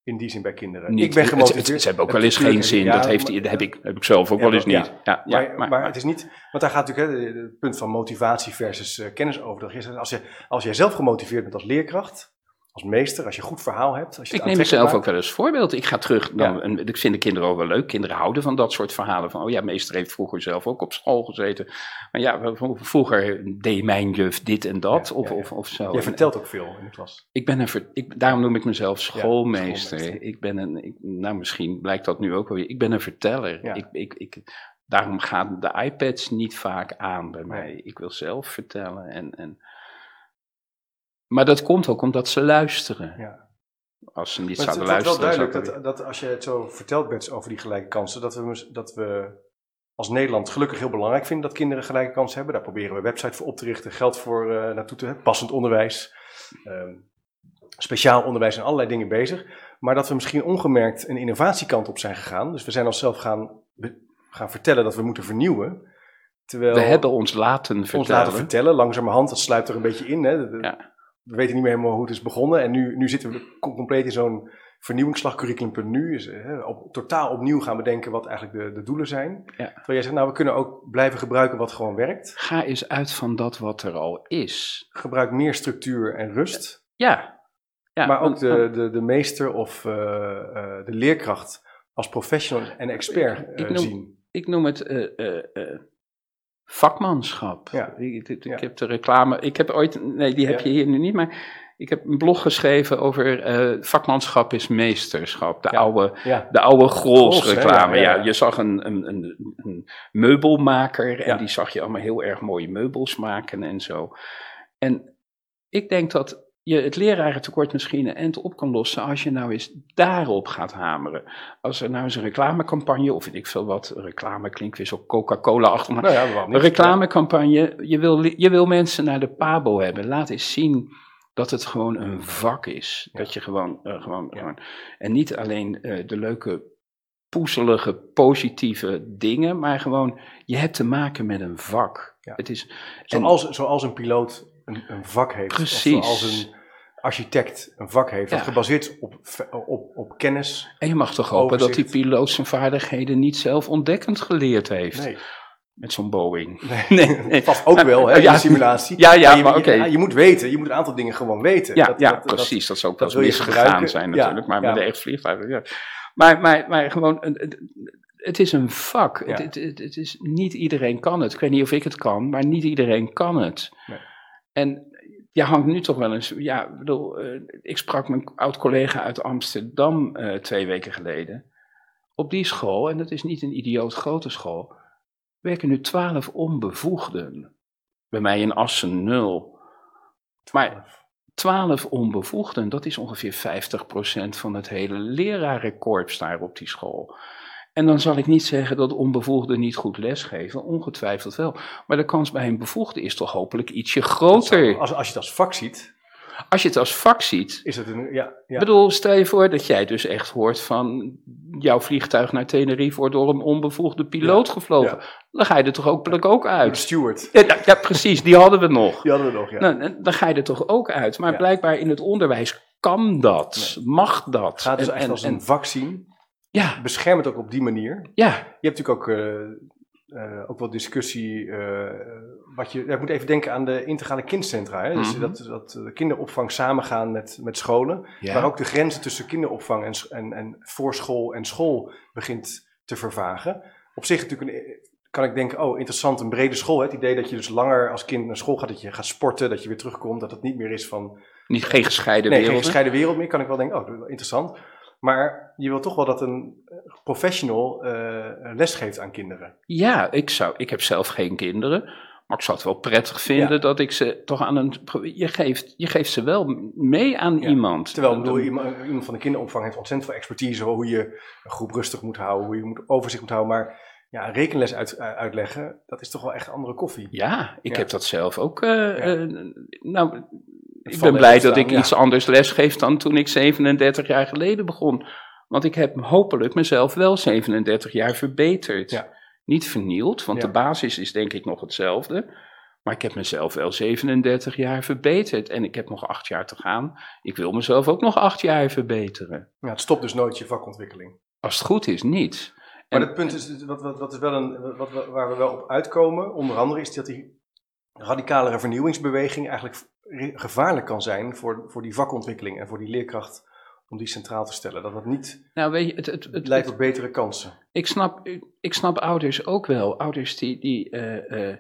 in die zin bij kinderen. Niet, ik ben gemotiveerd. ze hebben ook wel eens geen zin. dat heeft, dat heb, ik, heb ik zelf ook wel eens niet. Ja, maar, maar, maar, het is niet, want daar gaat natuurlijk hè, het punt van motivatie versus uh, kennisoverdracht. Als, je, als jij zelf gemotiveerd bent als leerkracht, als meester, als je een goed verhaal hebt. Als je ik neem mezelf ook wel eens voorbeeld. Ik ga terug, dan, en ik vind de kinderen ook wel leuk. Kinderen houden van dat soort verhalen. Van, oh ja, meester heeft vroeger zelf ook op school gezeten. Maar ja, vroeger deed mijn juf dit en dat, of, Of, of zo. Je vertelt ook veel in de klas. Ik ben een, ik, daarom noem ik mezelf schoolmeester. Ik ben een, ik, nou misschien blijkt dat nu ook wel weer. Ik ben een verteller. Ik, ik, ik, daarom gaan de iPads niet vaak aan bij mij. Ik wil zelf vertellen en... en maar dat komt ook omdat ze luisteren. Ja. Als ze niet zouden luisteren. Het is wel duidelijk dat, dat als je het zo vertelt, Bets, over die gelijke kansen, dat we, dat we als Nederland gelukkig heel belangrijk vinden dat kinderen gelijke kansen hebben. Daar proberen we een website voor op te richten, geld voor uh, naartoe te hebben, passend onderwijs, uh, speciaal onderwijs en allerlei dingen bezig. Maar dat we misschien ongemerkt een innovatiekant op zijn gegaan. Dus we zijn onszelf gaan, gaan vertellen dat we moeten vernieuwen. Terwijl we hebben ons laten vertellen. Ons laten vertellen, langzamerhand, dat sluipt er een beetje in. Hè. ja we weten niet meer helemaal hoe het is begonnen. En nu, nu zitten we compleet in zo'n vernieuwingsslag, curriculum.nu. Dus, op, totaal opnieuw gaan bedenken wat eigenlijk de, de doelen zijn. Ja. Terwijl jij zegt, nou, we kunnen ook blijven gebruiken wat gewoon werkt. Ga eens uit van dat wat er al is. Gebruik meer structuur en rust. Ja. ja maar ook de, de, de meester of uh, uh, de leerkracht als professional en expert uh, ik noem, zien. Ik noem het vakmanschap. Ja. Ik, ik, heb de reclame, ik heb ooit, nee, die heb je hier nu niet, maar ik heb een blog geschreven over uh, vakmanschap is meesterschap. De oude, de oude Grols reclame. Ja, je zag een, een, een, een meubelmaker en die zag je allemaal heel erg mooie meubels maken en zo. En ik denk dat je het lerarentekort misschien een eind op kan lossen als je nou eens daarop gaat hameren. Als er nou eens een reclamecampagne, of weet ik veel wat, reclame klinkt weer zo Coca-Cola achter, maar nou ja, een reclamecampagne, je wil, je wil mensen naar de Pabo hebben. Laat eens zien dat het gewoon een vak is. Dat je gewoon, uh, gewoon, gewoon, en niet alleen uh, de leuke poezelige, positieve dingen, maar gewoon, je hebt te maken met een vak. Het is, zoals, zoals een piloot een, een vak heeft. Precies. Een architect een vak heeft dat gebaseerd is op, op, op kennis. En je mag toch hopen dat die piloot zijn vaardigheden niet zelf ontdekkend geleerd heeft. Nee. Met zo'n Boeing. Nee, nee, Vast ook wel, hè, ja, in simulatie. Ja, ja, maar, oké. Je, moet weten, je moet een aantal dingen gewoon weten. Ja, dat, ja dat, precies. Dat, zou ook wel eens misgegaan zijn natuurlijk, maar met de echt vliegtuigen, ja. Maar, maar, maar gewoon, het is een vak. Het, het, het, het, is, niet iedereen kan het. Ik weet niet of ik het kan, maar niet iedereen kan het. Nee. En je hangt nu toch wel eens. Ja, ik bedoel, uh, ik sprak mijn oud-collega uit Amsterdam uh, twee weken geleden. Op die school, en dat is niet een idioot grote school, werken nu twaalf onbevoegden. Bij mij in Assen nul. Maar twaalf onbevoegden, dat is ongeveer 50% van het hele lerarenkorps daar op die school. En dan zal ik niet zeggen dat onbevoegden niet goed lesgeven, ongetwijfeld wel. Maar de kans bij een bevoegde is toch hopelijk ietsje groter. Als, als je het als vak ziet. Als je het als vak ziet. Is het een, ja, ja. bedoel, stel je voor dat jij dus echt hoort van jouw vliegtuig naar Tenerife wordt door een onbevoegde piloot gevlogen. Dan ga je er toch ook, ook uit. De steward. Ja, precies, die hadden we nog. Die hadden we nog, ja. Nou, dan ga je er toch ook uit. Maar blijkbaar in het onderwijs kan dat, mag dat. Gaat dus echt als een vak zien. Ja. Bescherm het ook op die manier. Ja. Je hebt natuurlijk ook, uh, ook wel discussie. Uh, wat je, je moet even denken aan de integrale kindcentra. Hè? Dus mhm. dat, dat de kinderopvang samengaan met, met scholen. Ja. Maar ook de grenzen tussen kinderopvang en, en, en voorschool en school begint te vervagen. Op zich natuurlijk een, kan ik denken, oh interessant, een brede school. Hè? Het idee dat je dus langer als kind naar school gaat, dat je gaat sporten, dat je weer terugkomt, dat het niet meer is van... Niet geen gescheiden nee, wereld. geen gescheiden wereld meer, kan ik wel denken, oh interessant. Maar je wil toch wel dat een professional uh, les geeft aan kinderen. Ja, ik, zou, ik heb zelf geen kinderen. Maar ik zou het wel prettig vinden ja. dat ik ze toch aan een. Je geeft, je geeft ze wel mee aan ja. iemand. Terwijl bedoel, iemand, iemand van de kinderopvang heeft ontzettend veel expertise. Hoe je een groep rustig moet houden, hoe je moet overzicht moet houden. Maar ja, een rekenles uit, uitleggen, dat is toch wel echt andere koffie. Ja, ik heb dat zelf ook. Uh, uh, nou, ik ben blij dat ik iets anders lesgeef dan toen ik 37 jaar geleden begon. Want ik heb hopelijk mezelf wel 37 jaar verbeterd. Ja. Niet vernield, want Ja. de basis is denk ik nog hetzelfde. Maar ik heb mezelf wel 37 jaar verbeterd. En ik heb nog acht jaar te gaan. Ik wil mezelf ook nog acht jaar verbeteren. Ja, het stopt dus nooit je vakontwikkeling. Als het goed is, niet. Maar het punt is, wat, wat, wat is wel een, wat, waar we wel op uitkomen, onder andere, is dat die radicalere vernieuwingsbeweging eigenlijk gevaarlijk kan zijn voor, voor die vakontwikkeling en voor die leerkracht om die centraal te stellen. Dat het niet Nou, weet je, het, het, het, leidt tot betere kansen. ik, snap, ik, ik snap ouders ook wel. Ouders die. die eh, eh,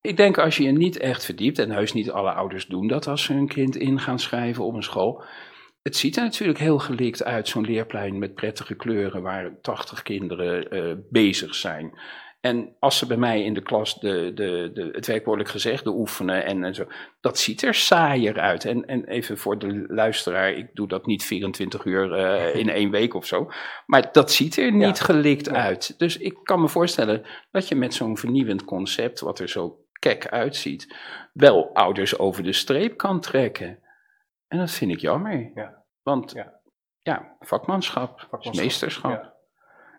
ik denk als je je niet echt verdiept, en heus niet alle ouders doen dat als ze hun kind in gaan schrijven op een school. Het ziet er natuurlijk heel gelikt uit, zo'n leerplein met prettige kleuren waar 80 kinderen eh, bezig zijn. En als ze bij mij in de klas de, de, de, het werkwoordelijk gezegde oefenen en, en zo, dat ziet er saaier uit. En, en even voor de luisteraar, ik doe dat niet 24 uur eh, in één week of zo. Maar dat ziet er niet gelikt Ja. uit. Dus ik kan me voorstellen dat je met zo'n vernieuwend concept, wat er zo kek uitziet, wel ouders over de streep kan trekken. En dat vind ik jammer. Ja. Want Ja. vakmanschap, meesterschap.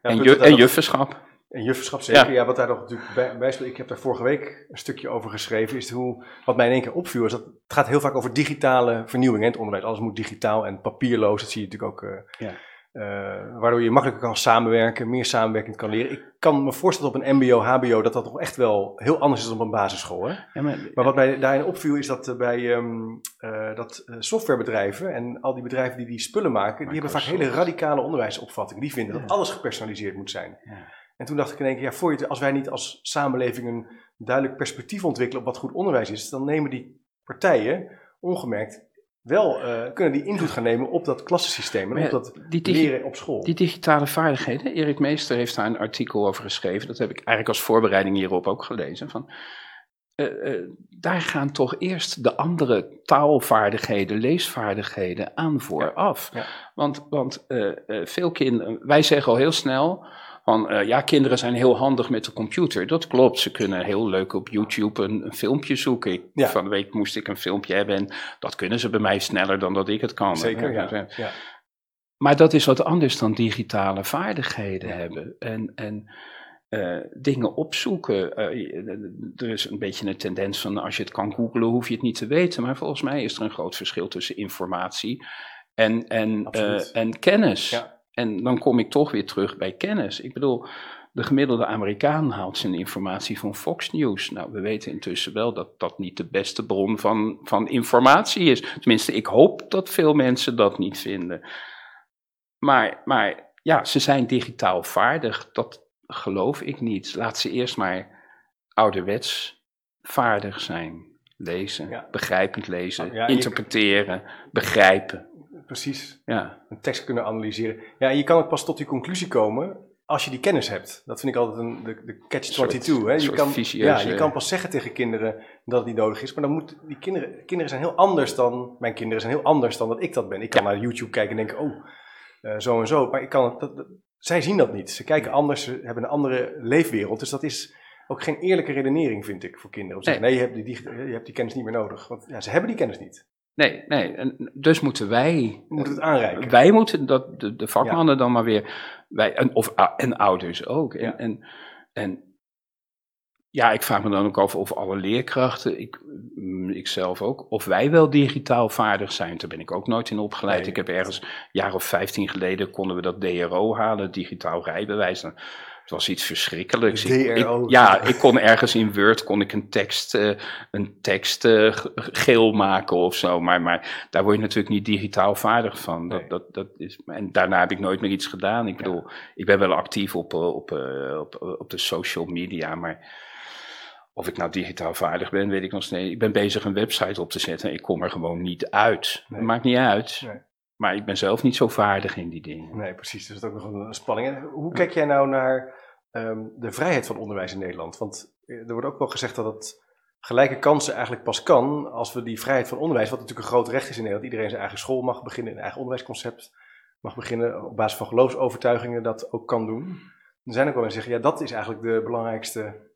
En, ju- en juffenschap. En juffenschap zeker. Ja. Ja. wat daar nog natuurlijk bij, bij speelt. Ik heb daar vorige week een stukje over geschreven. Is hoe, wat mij in één keer opviel. Is dat het gaat heel vaak over digitale vernieuwing. Hè, het onderwijs. Alles moet digitaal en papierloos. Dat zie je natuurlijk ook. eh, Ja. eh, waardoor je makkelijker kan samenwerken. Meer samenwerking kan leren. Ik kan me voorstellen op een mbo, hbo. Dat dat toch echt wel heel anders is dan op een basisschool. Hè? Ja, maar, Maar wat mij daarin opviel is dat eh, bij ehm, eh, dat softwarebedrijven en al die bedrijven die die spullen maken, die hebben vaak hele radicale onderwijsopvattingen. Die vinden Ja. dat alles gepersonaliseerd moet zijn. Ja. En toen dacht ik in één keer, ja, voor je als wij niet als samenleving een duidelijk perspectief ontwikkelen op wat goed onderwijs is, dan nemen die partijen ongemerkt wel, eh, kunnen die invloed gaan nemen op dat klassensysteem en op dat leren op school. Die digitale vaardigheden, Erik Meester heeft daar een artikel over geschreven. Dat heb ik eigenlijk als voorbereiding hierop ook gelezen. Van, eh, eh, daar gaan toch eerst de andere taalvaardigheden, leesvaardigheden aan vooraf. Ja. Want, want veel kinderen, wij zeggen al heel snel. Van, eh, ja, kinderen zijn heel handig met de computer. Dat klopt, ze kunnen heel leuk op YouTube een, een filmpje zoeken. Ja. Van de week moest ik een filmpje hebben en dat kunnen ze bij mij sneller dan dat ik het kan. Zeker, Ja, ja. ja. maar dat is wat anders dan digitale vaardigheden hebben. En, en eh, dingen opzoeken. Eh, er is een beetje een tendens van als je het kan googlen, hoef je het niet te weten. Maar volgens mij is er een groot verschil tussen informatie en, en, en kennis. Ja. En dan kom ik toch weer terug bij kennis. Ik bedoel, de gemiddelde Amerikaan haalt zijn informatie van Fox News. Nou, we weten intussen wel dat dat niet de beste bron van, van informatie is. Tenminste, ik hoop dat veel mensen dat niet vinden. Maar, maar ja, ze zijn digitaal vaardig. Dat geloof ik niet. Laat ze eerst maar ouderwets vaardig zijn. Lezen, Ja. begrijpend lezen, Ja, je- interpreteren, begrijpen. Precies. Ja, een tekst kunnen analyseren. Ja, je kan ook pas tot die conclusie komen als je die kennis hebt. Dat vind ik altijd een, de, de catch-22. soort- hè. Je, kan, ja, je kan pas zeggen tegen kinderen dat het niet nodig is. Maar dan moet die kinderen, kinderen zijn heel anders dan, mijn kinderen zijn heel anders dan dat ik dat ben. Ik kan Ja. naar YouTube kijken en denken, oh, eh, zo en zo. Maar ik kan, dat, dat- zij zien dat niet. Ze kijken anders, ze hebben een andere leefwereld. Dus dat is ook geen eerlijke redenering, vind ik, voor kinderen. Om te zeggen, nee, je hebt die, die- je hebt die kennis niet meer nodig. Want ja, ze hebben die kennis niet. Nee, nee. En dus moeten wij We moeten het aanreiken. Wij moeten dat, de, de vakmannen dan maar weer, wij, en, of, en ouders ook. En, Ja. en, en ja, ik vraag me dan ook af of alle leerkrachten, ik, mm, ik zelf ook, of wij wel digitaal vaardig zijn. Daar ben ik ook nooit in opgeleid. Nee. Ik heb ergens, een jaar of vijftien geleden, konden we dat DRO halen, digitaal rijbewijs. Dan Het was iets verschrikkelijks. Ik, ja, ik kon ergens in Word kon ik een tekst, uh, een tekst uh, geel maken of zo. Maar, maar daar word je natuurlijk niet digitaal vaardig van. Dat, nee. dat, dat is, en daarna heb ik nooit meer iets gedaan. Ik bedoel, ja. ik ben wel actief op, op, op, op de social media, maar of ik nou digitaal vaardig ben, weet ik nog steeds. Ik ben bezig een website op te zetten en ik kom er gewoon niet uit. Nee. Dat maakt niet uit. Nee. Maar ik ben zelf niet zo vaardig in die dingen. Nee, precies. Dus dat is ook nog een spanning. Hoe kijk jij nou naar um, de vrijheid van onderwijs in Nederland? Want er wordt ook wel gezegd dat het gelijke kansen eigenlijk pas kan als we die vrijheid van onderwijs, wat natuurlijk een groot recht is in Nederland, iedereen zijn eigen school mag beginnen, een eigen onderwijsconcept mag beginnen, op basis van geloofsovertuigingen dat ook kan doen. Er zijn ook wel mensen die zeggen, ja, dat is eigenlijk de belangrijkste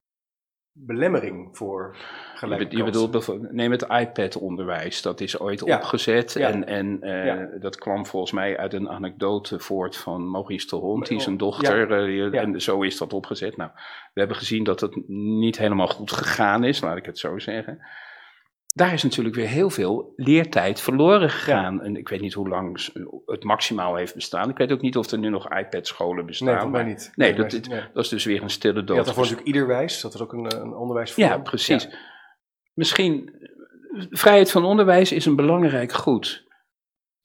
belemmering voor gelijke Je bedoelt bijvoorbeeld, neem het iPad-onderwijs, dat is ooit ja. opgezet ja. en, en uh, ja. dat kwam volgens mij uit een anekdote voort van Maurice de Hond, die zijn dochter, uh, en zo is dat opgezet. Nou, we hebben gezien dat het niet helemaal goed gegaan is, laat ik het zo zeggen daar is natuurlijk weer heel veel leertijd verloren gegaan. En ik weet niet hoe lang het maximaal heeft bestaan. Ik weet ook niet of er nu nog iPad-scholen bestaan. Nee, mij niet. Nee, dat, nee. dat is dus weer een stille dood. Ja, daarvoor natuurlijk iederwijs. Dat is ook een, een onderwijsvorm. Ja, precies. Ja. Misschien, vrijheid van onderwijs is een belangrijk goed.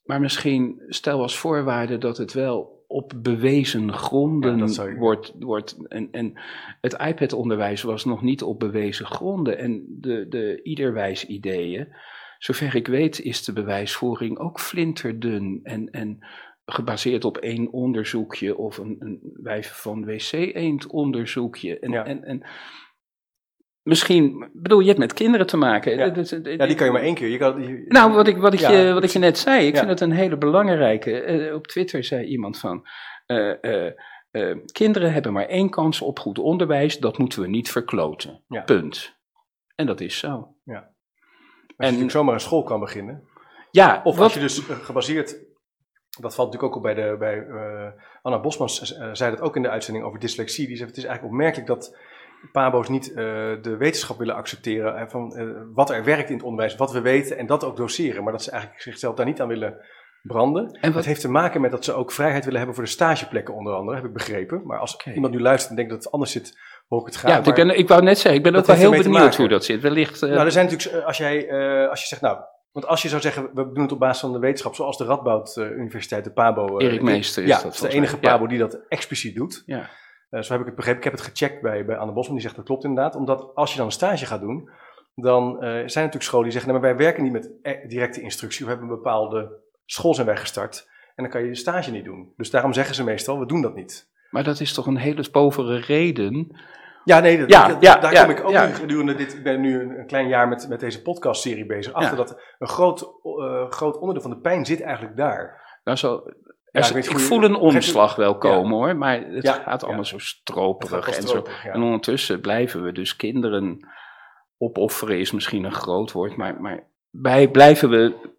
Maar misschien stel als voorwaarde dat het wel op bewezen gronden ja, wordt. wordt en, en het iPad-onderwijs was nog niet op bewezen gronden. En de, de iederwijs ideeën, zover ik weet, is de bewijsvoering ook flinterdun. En, en gebaseerd op één onderzoekje of een, een wijf van wc-eend onderzoekje. En, ja. en, en Misschien, bedoel, je hebt met kinderen te maken. Ja, ja die kan je maar één keer. Je kan, je, nou, wat ik, wat, ik ja, je, wat ik je net zei, ik ja. vind het een hele belangrijke. Uh, op Twitter zei iemand van, uh, uh, kinderen hebben maar één kans op goed onderwijs, dat moeten we niet verkloten. Punt. En dat is zo. Ja. Als en, je zomaar een school kan beginnen. Ja. Of wat, als je dus gebaseerd, dat valt natuurlijk ook op bij, de, bij Anna Bosman, zei dat ook in de uitzending over dyslexie. Die zei, het is eigenlijk opmerkelijk dat pabo's niet uh, de wetenschap willen accepteren van uh, wat er werkt in het onderwijs, wat we weten en dat ook doseren, maar dat ze eigenlijk zichzelf daar niet aan willen branden. En wat... Dat heeft te maken met dat ze ook vrijheid willen hebben voor de stageplekken onder andere, heb ik begrepen. Maar als okay. iemand nu luistert en denkt dat het anders zit, hoor ik het graag. Ja, ik, ben, ik wou net zeggen, ik ben ook wel heel benieuwd hoe dat zit. Wellicht... Nou, er zijn natuurlijk, als, jij, als je zegt, nou, want als je zou zeggen, we doen het op basis van de wetenschap, zoals de Radboud Universiteit, de PABO. Erik Meester is ja, dat. dat is de enige PABO ja. die dat expliciet doet. Ja. Uh, zo heb ik het begrepen. Ik heb het gecheckt bij, bij Anne Bosman, die zegt dat klopt inderdaad. Omdat als je dan een stage gaat doen, dan uh, zijn er natuurlijk scholen die zeggen, nou, maar wij werken niet met e-, directe instructie. We hebben een bepaalde school zijn wij gestart en dan kan je de stage niet doen. Dus daarom zeggen ze meestal, we doen dat niet. Maar dat is toch een hele povere reden... Ja, nee, dat, ja, dat, ja, daar ja, kom ik ook ja. gedurende dit. Ik ben nu een, een, klein jaar met, met deze podcastserie bezig. Achter dat een groot, uh, groot onderdeel van de pijn zit eigenlijk daar. Nou, zo, ja, ik, ik voel een omslag wel komen ja. hoor, maar het ja, gaat allemaal zo stroperig. En, zo. en ondertussen blijven we dus kinderen opofferen, is misschien een groot woord, maar, maar bij blijven we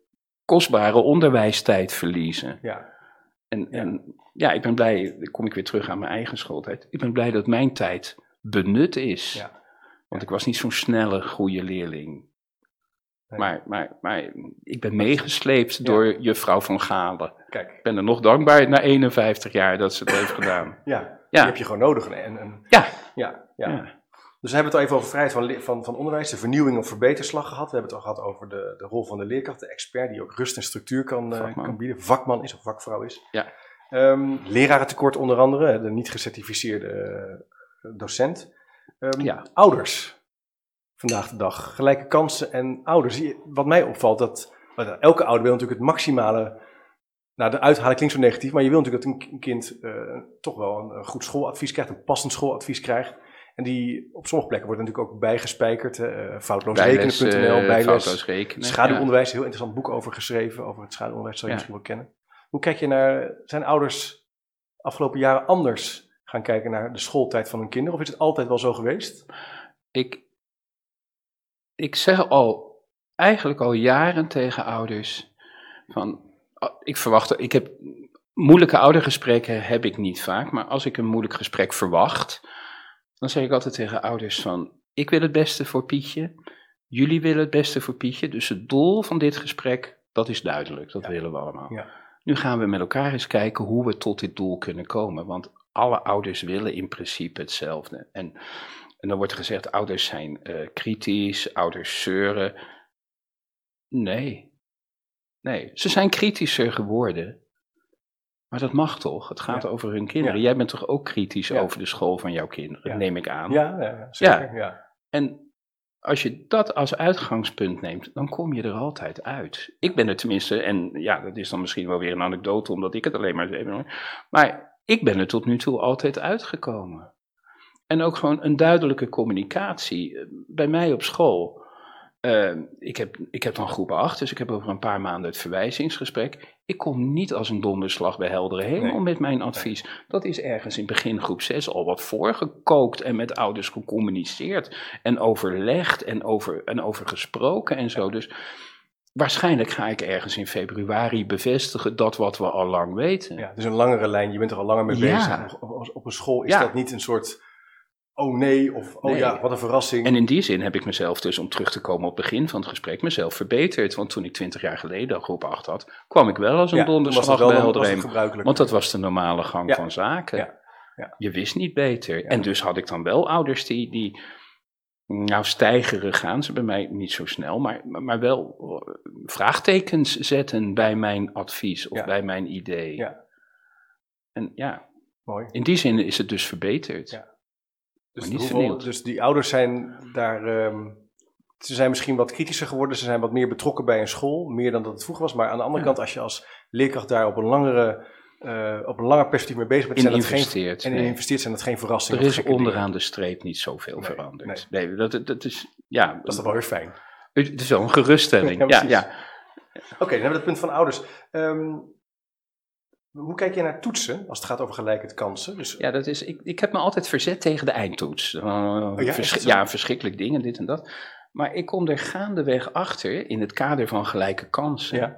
kostbare onderwijstijd verliezen. Ja. En, en ja, ik ben blij, dan kom ik weer terug aan mijn eigen schooltijd. Ik ben blij dat mijn tijd benut is. Want ik was niet zo'n snelle, goede leerling. Nee. Maar, maar, maar ik ben meegesleept ja. door juffrouw van Galen. Kijk. Ik ben er nog dankbaar na 51 jaar dat ze het heeft gedaan. Ja, ja. die heb je gewoon nodig. En, en, ja. Ja, ja. ja. Dus we hebben het al even over vrijheid van, van, van onderwijs, de vernieuwing of verbeterslag gehad. We hebben het al gehad over de, de rol van de leerkracht, de expert die ook rust en structuur kan, uh, kan bieden. Vakman is of vakvrouw is. Ja. Um, lerarentekort onder andere, de niet gecertificeerde uh, docent. Um, ja. Ouders vandaag de dag. Gelijke kansen en ouders. Wat mij opvalt, dat elke ouder wil natuurlijk het maximale. Nou, de uithalen klinkt zo negatief, maar je wil natuurlijk dat een kind uh, toch wel een, een, goed schooladvies krijgt, een passend schooladvies krijgt. En die op sommige plekken wordt natuurlijk ook bijgespijkerd. Uh, foutloosrekenen.nl, uh, bijles, rekenen, schaduwonderwijs, heel interessant boek over geschreven, over het schaduwonderwijs, zou je ja. misschien wel kennen. Hoe kijk je naar, zijn ouders afgelopen jaren anders gaan kijken naar de schooltijd van hun kinderen? Of is het altijd wel zo geweest? Ik, ik zeg al, eigenlijk al jaren tegen ouders, van, ik verwacht, ik heb, moeilijke oudergesprekken heb ik niet vaak, maar als ik een moeilijk gesprek verwacht, dan zeg ik altijd tegen ouders van, ik wil het beste voor Pietje, jullie willen het beste voor Pietje, dus het doel van dit gesprek, dat is duidelijk, dat ja. willen we allemaal. Ja. Nu gaan we met elkaar eens kijken hoe we tot dit doel kunnen komen, want alle ouders willen in principe hetzelfde. En, en dan wordt er gezegd, ouders zijn uh, kritisch, ouders zeuren. Nee. Nee, ze zijn kritischer geworden. Maar dat mag toch? Het gaat over hun kinderen. Jij bent toch ook kritisch over de school van jouw kinderen, neem ik aan. Ja, zeker. Ja. En als je dat als uitgangspunt neemt, dan kom je er altijd uit. Ik ben er tenminste, en ja, dat is dan misschien wel weer een anekdote, omdat ik het alleen maar. Maar ik ben er tot nu toe altijd uitgekomen. En ook gewoon een duidelijke communicatie. Eh, bij mij op school. Uh, ik, heb, ik heb dan groep 8, dus ik heb over een paar maanden het verwijzingsgesprek. Ik kom niet als een donderslag bij heldere hemel nee. met mijn advies. Dat is ergens in begin groep 6 al wat voorgekookt en met ouders gecommuniceerd en overlegd en over, en over gesproken en zo. Dus waarschijnlijk ga ik ergens in februari bevestigen dat wat we al lang weten. Ja, dus een langere lijn, je bent er al langer mee bezig. Op, op, een school is dat niet een soort oh nee, of oh ja, wat een verrassing. En in die zin heb ik mezelf dus, om terug te komen op het begin van het gesprek, mezelf verbeterd. Want toen ik twintig jaar geleden groep 8 had, kwam ik wel als een ja, donderslag bij Helderheem. Want dat was de normale gang van zaken. Ja. Ja. Je wist niet beter. En dus had ik dan wel ouders die, die nou stijgeren gaan ze bij mij niet zo snel, maar, maar wel eh, vraagtekens zetten bij mijn advies of bij mijn idee. Ja. En ja, Mooi. in die zin is het dus verbeterd. Ja. Dus, niet dus die ouders zijn daar. Um, ze zijn misschien wat kritischer geworden, ze zijn wat meer betrokken bij een school, meer dan dat het vroeger was. Maar aan de andere kant, als je als leerkracht daar op een langere uh, op een langer perspectief mee bezig bent, zijn investeert, geen, en in investeert zijn dat geen verrassing. Er is onderaan de streep niet zoveel nee, veranderd. Nee, nee dat, dat, is, ja, dat is toch wel weer fijn. Het is wel een geruststelling. ja, ja, Oké, okay, dan hebben we het punt van ouders. Um, hoe kijk je naar toetsen als het gaat over gelijke kansen? Dus... Ja, dat is, ik, ik heb me altijd verzet tegen de eindtoets. Uh, oh, ja, ja, een verschrikkelijk ding en dit en dat. Maar ik kom er gaandeweg achter, in het kader van gelijke kansen, ja.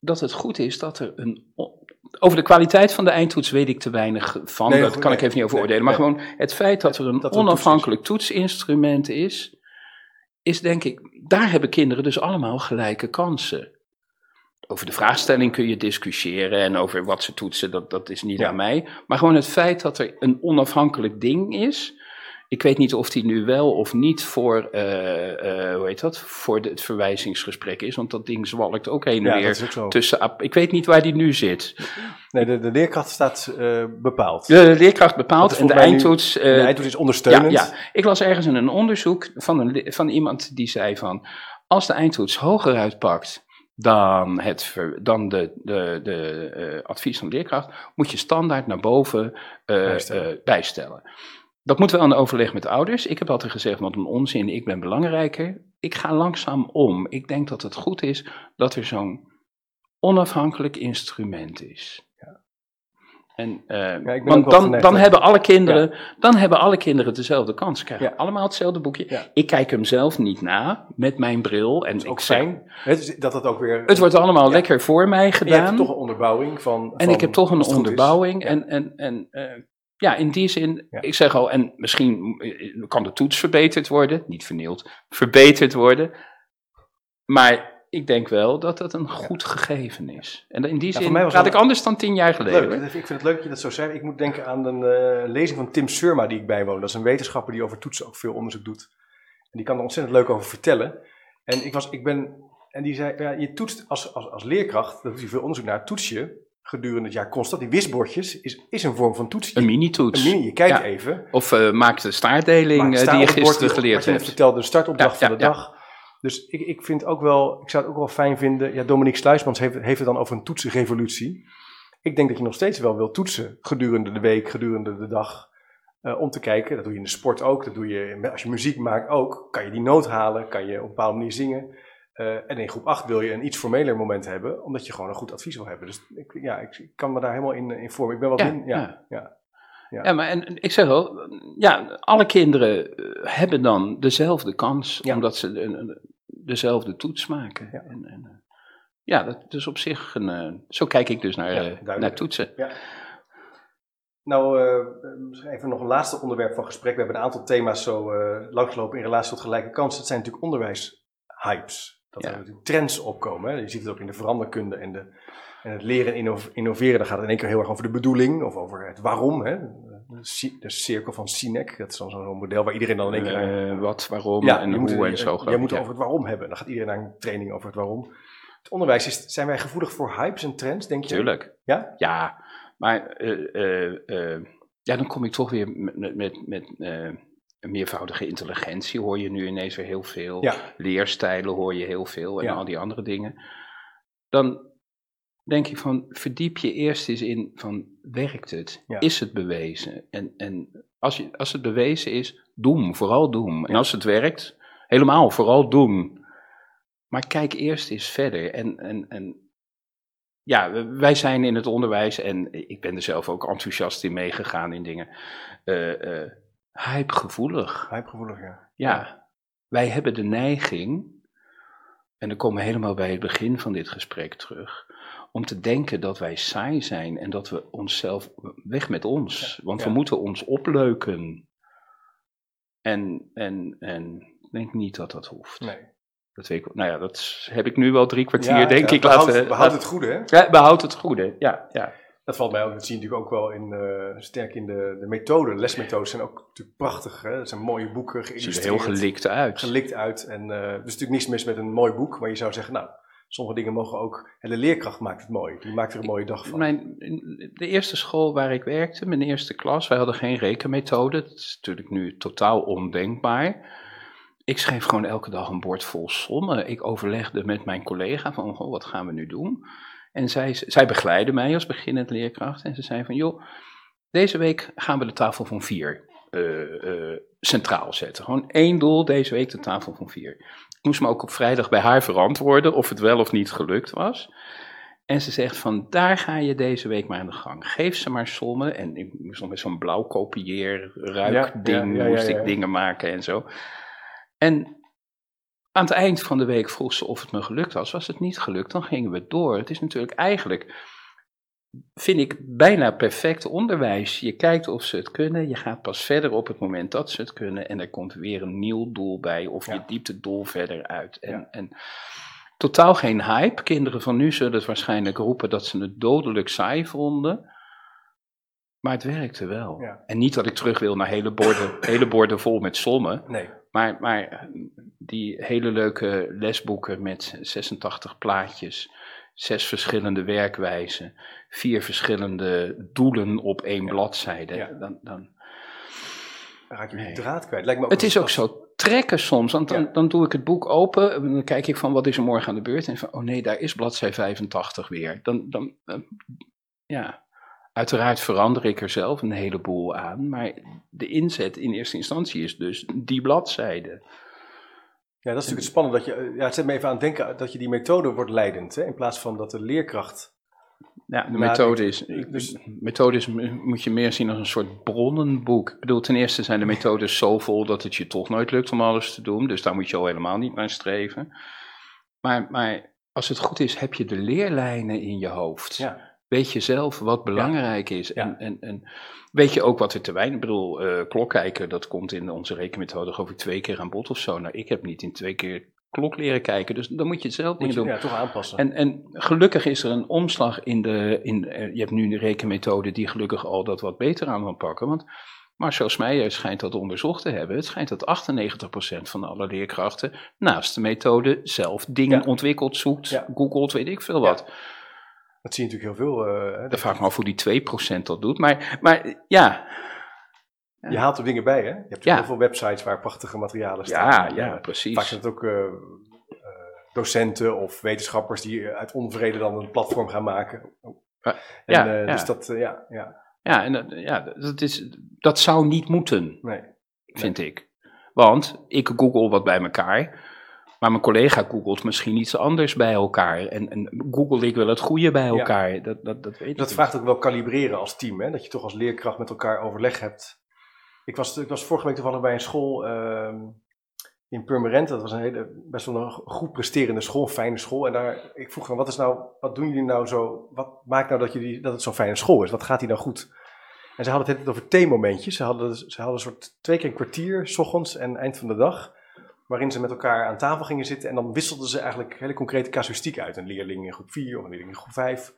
dat het goed is dat er een. Over de kwaliteit van de eindtoets weet ik te weinig van, nee, dat kan ik even niet over oordelen. maar gewoon het feit dat er een onafhankelijk toetsinstrument is, is denk ik, daar hebben kinderen dus allemaal gelijke kansen over de vraagstelling kun je discussiëren en over wat ze toetsen, dat, dat is niet aan mij. Maar gewoon het feit dat er een onafhankelijk ding is. Ik weet niet of die nu wel of niet voor, uh, uh, hoe heet dat, voor de, het verwijzingsgesprek is, want dat ding zwalkt ook heen en weer tussen. Ik weet niet waar die nu zit. Nee, de, de leerkracht staat uh, bepaald. De, leerkracht bepaalt en de eindtoets. de eindtoets is ondersteunend. Ja, ja, ik las ergens in een onderzoek van, een, van iemand die zei van, als de eindtoets hoger uitpakt dan, het dan de, de, de uh, advies van de leerkracht, moet je standaard naar boven uh, bijstellen. Uh, bijstellen. Dat moet wel een overleg met ouders. Ik heb altijd gezegd, wat een onzin, ik ben belangrijker. Ik ga langzaam om. Ik denk dat het goed is dat er zo'n onafhankelijk instrument is. En, uh, want dan, dan hebben alle kinderen, dan hebben alle kinderen dezelfde kans. Ze krijgen allemaal hetzelfde boekje. Ik kijk hem zelf niet na met mijn bril. En ook fijn. dat het ook weer. Het wordt allemaal lekker voor mij gedaan. En je hebt toch een onderbouwing van. En ik heb toch een onderbouwing. En, en, en uh, ja, in die zin, ik zeg al, en misschien eh, kan de toets verbeterd worden, niet vernield, verbeterd worden. Maar ik denk wel dat dat een goed gegeven is. En in die zin ja, ik anders dan tien jaar geleden. Leuk. Ik vind het leuk dat je dat zo zegt. Ik moet denken aan een uh, lezing van Tim Surma die ik bijwoon. Dat is een wetenschapper die over toetsen ook veel onderzoek doet. En die kan er ontzettend leuk over vertellen. En ik, was, ik ben, en die zei, ja, je toetst als, als, als leerkracht, daar doet hij veel onderzoek naar, toets je gedurende het jaar constant. Die wisbordjes is, is een vorm van toets. Een mini-toets. Een mini, je kijkt even. Of uh, maak de staartdeling uh, die je gisteren geleerd hebt. Je vertelde de startopdracht van de dag. Dus ik, ik vind ook wel, ik zou het ook wel fijn vinden. Ja, Dominique Sluismans heeft, heeft het dan over een toetsenrevolutie. Ik denk dat je nog steeds wel wil toetsen gedurende de week, gedurende de dag. Uh, om te kijken, dat doe je in de sport ook, dat doe je als je muziek maakt ook. Kan je die noot halen, kan je op een bepaalde manier zingen. Uh, en in groep 8 wil je een iets formeler moment hebben, omdat je gewoon een goed advies wil hebben. Dus ik, ja, ik, kan me daar helemaal in, in vormen. Ik ben wat. Ja, ja. Ja. Ja. maar en, ik zeg wel, ja, alle kinderen eh, hebben dan dezelfde kans, omdat ze de, dezelfde toets maken. Ja. En, en, eh, ja, dat is op zich een, uh, zo kijk ik dus naar, uh, naar toetsen. Ja. Nou, uh, even nog een laatste onderwerp van gesprek. We hebben een aantal thema's zo langsgelopen in relatie tot gelijke kansen. Het zijn natuurlijk onderwijshypes. Dat er natuurlijk trends opkomen. Hè. Je ziet het ook in de veranderkunde en de, En het leren en innoveren, dan gaat het in één keer heel erg over de bedoeling of over het waarom. Hè? De cirkel van Sinek, dat is dan zo'n model waar iedereen dan in één keer... Uh, wat, waarom en hoe en zo. Je moet over het waarom hebben. Dan gaat iedereen naar een training over het waarom. Het onderwijs, is, zijn wij gevoelig voor hypes en trends, denk je? Tuurlijk. Ja? Ja, maar uh, ja, dan kom ik toch weer met, met, met een meervoudige intelligentie hoor je nu ineens weer heel veel. Ja. Leerstijlen hoor je heel veel en al die andere dingen. Dan denk ik van verdiep je eerst eens in van werkt het? Is het bewezen? En, en als, je, als het bewezen is, doen, vooral doen. En als het werkt, helemaal vooral doen. Maar kijk eerst eens verder. En, en, en ja, wij zijn in het onderwijs, en ik ben er zelf ook enthousiast in meegegaan in dingen. Uh, uh, hypegevoelig. Hypegevoelig, ja. Ja, wij hebben de neiging, en dan komen we helemaal bij het begin van dit gesprek terug, om te denken dat wij saai zijn en dat we onszelf, weg met ons, want we moeten ons opleuken. En, en, en ik denk niet dat dat hoeft. Nee. Dat weet ik, nou ja, dat heb ik nu wel drie kwartier, denk ik. Behoud, laten, behoud het goede, hè? Ja, behoud het goede, ja. ja. Dat valt mij ook, dat zie je natuurlijk ook wel in, uh, sterk in de, de methode. lesmethodes zijn ook natuurlijk prachtig. Hè? Dat zijn mooie boeken, geïllustreerd. Ziet er heel gelikt uit. Gelikt uit. En uh, er is natuurlijk niets mis met een mooi boek, maar je zou zeggen, nou, sommige dingen mogen ook... En de leerkracht maakt het mooi, die maakt er een mooie dag van. Mijn, de eerste school waar ik werkte, mijn eerste klas, wij hadden geen rekenmethode. Dat is natuurlijk nu totaal ondenkbaar. Ik schreef gewoon elke dag een bord vol sommen. Ik overlegde met mijn collega van, goh, wat gaan we nu doen? En zij, zij begeleidde mij als beginnend leerkracht. En ze zei van, joh, deze week gaan we de tafel van vier uh, uh, centraal zetten. Gewoon één doel, deze week de tafel van vier. Ik moest me ook op vrijdag bij haar verantwoorden of het wel of niet gelukt was. En ze zegt van, daar ga je deze week maar aan de gang. Geef ze maar sommen. En ik moest nog met zo'n blauw kopieer, ruikding, ja, ja, ja, moest ik dingen maken en zo. En aan het eind van de week vroeg ze of het me gelukt was. Was het niet gelukt, dan gingen we door. Het is natuurlijk eigenlijk, vind ik, bijna perfect onderwijs. Je kijkt of ze het kunnen, je gaat pas verder op het moment dat ze het kunnen. En er komt weer een nieuw doel bij, of je diept het doel verder uit. En, en totaal geen hype. Kinderen van nu zullen het waarschijnlijk roepen dat ze het dodelijk saai vonden. Maar het werkte wel. En niet dat ik terug wil naar hele borden, hele borden vol met sommen. Nee. Maar, maar die hele leuke lesboeken met 86 plaatjes, zes verschillende werkwijzen, vier verschillende doelen op één bladzijde. Ja. Dan, dan, raak je nee. draad kwijt. Lijkt me ook het is ook zo trekken soms, want dan, dan doe ik het boek open en dan kijk ik van wat is er morgen aan de beurt en van oh nee, daar is bladzij 85 weer. Dan, dan, dan ja, Uiteraard verander ik er zelf een heleboel aan, maar de inzet in eerste instantie is dus die bladzijde. Ja, dat is natuurlijk het spannende. Dat je, ja, het zet me even aan het denken dat je die methode wordt leidend, hè, in plaats van dat de leerkracht. Ja, de methode is, dus, methode is, moet je meer zien als een soort bronnenboek. Ik bedoel, ten eerste zijn de methodes zo vol dat het je toch nooit lukt om alles te doen, dus daar moet je al helemaal niet naar streven. Maar, maar als het goed is, heb je de leerlijnen in je hoofd. Ja. Weet je zelf wat belangrijk is. En, en, en weet je ook wat er te weinig... Ik bedoel, uh, klokkijken, dat komt in onze rekenmethode geloof ik twee keer aan bod of zo. Nou, ik heb niet in twee keer klok leren kijken. Dus dan moet je het zelf dingen doen. Ja, toch aanpassen. En, en gelukkig is er een omslag in de... In, uh, je hebt nu een rekenmethode die gelukkig al dat wat beter aan kan pakken. Want Marcel Smeijer schijnt dat onderzocht te hebben. Het schijnt dat 98% van alle leerkrachten naast de methode zelf dingen ontwikkelt, zoekt, ja. googelt, weet ik veel wat. Dat zie je natuurlijk heel veel. Uh, Dan vraag ik me af hoe die 2% dat doet. Maar, maar ja. Je haalt er dingen bij, hè? Je hebt heel veel websites waar prachtige materialen staan. Ja, ja, precies. Vaak zijn het ook uh, docenten of wetenschappers die uit onvrede dan een platform gaan maken. En, ja, Dus dat, ja, ja. Ja, en ja, dat, is, dat zou niet moeten, nee. vind nee. ik. Want ik google wat bij elkaar. Maar mijn collega googelt misschien iets anders bij elkaar. En, en google ik wel het goede bij elkaar. Dat, dat, dat weet dat vraagt ook wel kalibreren als team. Hè? Dat je toch als leerkracht met elkaar overleg hebt. Ik was, ik was vorige week toevallig bij een school uh, in Purmerend. Dat was een hele, best wel een goed presterende school, een fijne school. En daar, ik vroeg hem, wat, is nou, wat doen jullie nou zo? Wat maakt nou dat, jullie, dat het zo'n fijne school is? Wat gaat hier nou goed? En ze hadden het over theemomentjes. Ze hadden, ze hadden een soort twee keer een kwartier, s ochtends en eind van de dag waarin ze met elkaar aan tafel gingen zitten en dan wisselden ze eigenlijk hele concrete casuïstiek uit. Een leerling in groep 4 of een leerling in groep 5.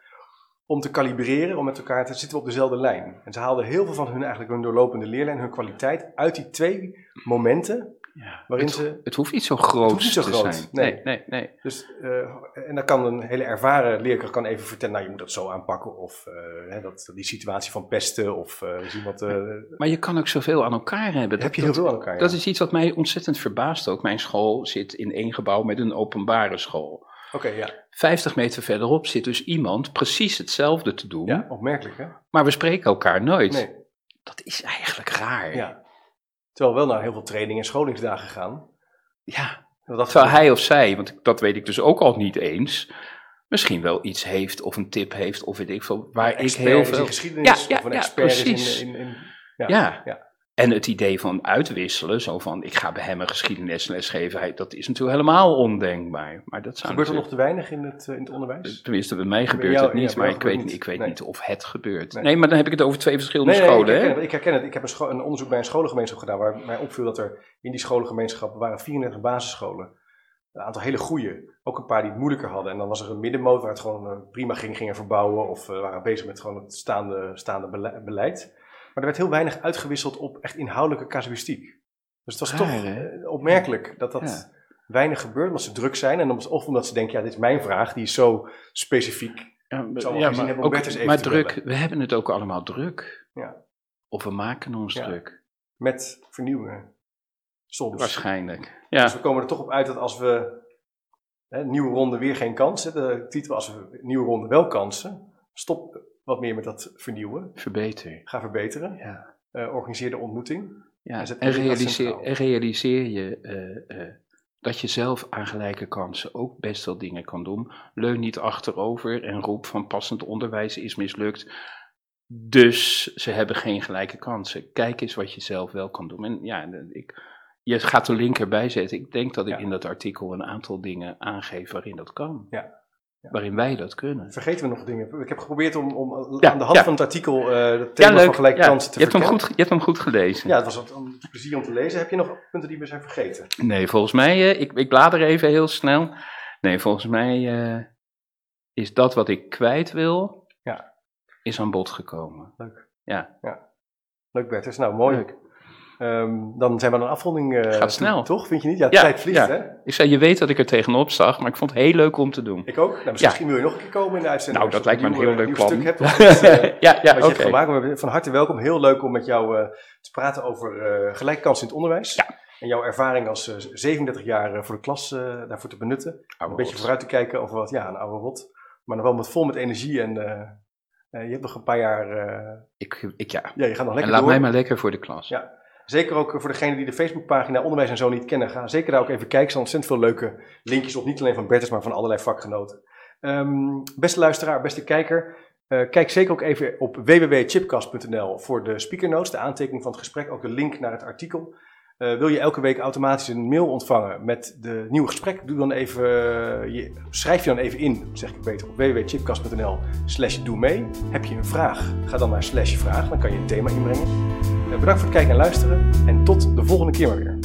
Om te kalibreren, om met elkaar te zitten op dezelfde lijn. En ze haalden heel veel van hun, eigenlijk hun doorlopende leerlijn, hun kwaliteit, uit die twee momenten Ja. waarin het, ze... het hoeft niet zo groot hoeft niet zo te groot, zijn. nee. Nee, nee, nee. Dus, eh, en dan kan een hele ervaren leerkracht kan even vertellen, nou je moet dat zo aanpakken, of eh, hè, dat, die situatie van pesten, of eh zien wat... eh, Maar je kan ook zoveel aan elkaar hebben. Dat, heb je heel veel aan elkaar. ja. Dat is iets wat mij ontzettend verbaast ook. Mijn school zit in één gebouw met een openbare school. Oké, ja. 50 meter verderop zit dus iemand precies hetzelfde te doen, ja, opmerkelijk hè? maar we spreken elkaar nooit. Nee, Dat is eigenlijk raar. ja. Terwijl we wel naar heel veel training en scholingsdagen gaan. Ja, Dat Terwijl hij of zij, want dat weet ik dus ook al niet eens, misschien wel iets heeft of een tip heeft of weet ik veel, waar ik heel is in veel... geschiedenis, Ja, ja, of een ja, expert precies. is in... in, in ja, Ja. En het idee van uitwisselen, zo van ik ga bij hem een geschiedenisles geven, dat is natuurlijk helemaal ondenkbaar. Maar dat zou Gebeurt er nog te weinig in het, eh, in het onderwijs? Tenminste, bij mij gebeurt jou- het niet, ja, maar ik weet, niet, ik weet niet. niet of het gebeurt. Nee. Nee. maar dan heb ik het over twee verschillende Nee, scholen. ik, hè? herken het, ik herken het. Ik heb een, een onderzoek bij een scholengemeenschap gedaan waar mij opviel dat er in die scholengemeenschap waren 34 basisscholen. Een aantal hele goede, ook een paar die het moeilijker hadden. En dan was er een middenmoot waar het gewoon eh, prima ging, gingen verbouwen of eh, waren bezig met gewoon het staande, staande bele- beleid. Maar er werd heel weinig uitgewisseld op echt inhoudelijke casuïstiek. Dus het was Raar, toch hè? eh, opmerkelijk dat dat Ja. weinig gebeurt, omdat ze druk zijn. En of omdat ze denken, ja, dit is mijn vraag, die is zo specifiek. Ja, wel ja, maar, hebben ook- maar druk, bellen. we hebben het ook allemaal druk. Ja. Of we maken ons druk. Met vernieuwingen. Soms. Waarschijnlijk. Ja. Dus we komen er toch op uit dat als we hè, nieuwe ronde weer geen kansen, de titel als we nieuwe ronde wel kansen, stop wat meer met dat vernieuwen, Verbeter. ga verbeteren, Ja. eh, organiseer de ontmoeting. Ja. En realiseer, en realiseer je eh, eh, dat je zelf aan gelijke kansen ook best wel dingen kan doen. Leun niet achterover en roep van passend onderwijs is mislukt. Dus ze hebben geen gelijke kansen. Kijk eens wat je zelf wel kan doen. En ja, ik, je gaat de link erbij zetten. Ik denk dat ik Ja. in dat artikel een aantal dingen aangeef waarin dat kan. Ja. Ja. Waarin wij dat kunnen. Vergeten we nog dingen? Ik heb geprobeerd om, om Ja, aan de hand ja. van het artikel eh het thema van gelijke Ja, kansen te je, hebt hem goed, je hebt hem goed gelezen. Ja, het was een plezier om te lezen. Heb je nog punten die we zijn vergeten? Nee, volgens mij, eh, ik, ik blader even heel snel. Nee, volgens mij eh, is dat wat ik kwijt wil, Ja. is aan bod gekomen. Leuk. Ja, Leuk Bertus, nou mooi. leuk. Ehm, dan zijn we aan een afronding. eh, Gaat snel. Toch, vind je niet? Ja, de Ja, tijd vliegt ja. hè? Ik zei, je weet dat ik er tegenop zag, maar ik vond het heel leuk om te doen. Ik ook. Nou, misschien wil je nog een keer komen in de uitzending. Nou, dat lijkt me een nieuw, heel eh, leuk nieuw plan. stuk hebt of iets, eh, ja, ja, wat je hebt gemaakt. Van harte welkom. Heel leuk om met jou eh, te praten over eh gelijke kansen in het onderwijs. Ja. En jouw ervaring als eh, 37 jaar eh, voor de klas eh, daarvoor te benutten. Oude een beetje rot. vooruit te kijken over wat, ja, een oude rot. Maar dan wel met, vol met energie en eh, eh, je hebt nog een paar jaar, eh, Ik, ik, ja. ja, je gaat nog En lekker laat door. mij maar lekker voor de klas. Ja. Zeker ook voor degenen die de Facebookpagina Onderwijs en Zo niet kennen. Ga zeker daar ook even kijken. Er staan ontzettend veel leuke linkjes op. Niet alleen van Bertus, maar van allerlei vakgenoten. Ehm, beste luisteraar, beste kijker. eh, kijk zeker ook even op www.chipcast.nl voor de speaker notes, de aantekening van het gesprek. Ook de link naar het artikel. Eh, wil je elke week automatisch een mail ontvangen met de nieuwe gesprek? Doe dan even, eh, je, schrijf je dan even in, zeg ik beter, op www.chipcast.nl slash doe mee. Heb je een vraag? Ga dan naar slash vraag, dan kan je een thema inbrengen. Bedankt voor het kijken en luisteren en tot de volgende keer maar weer.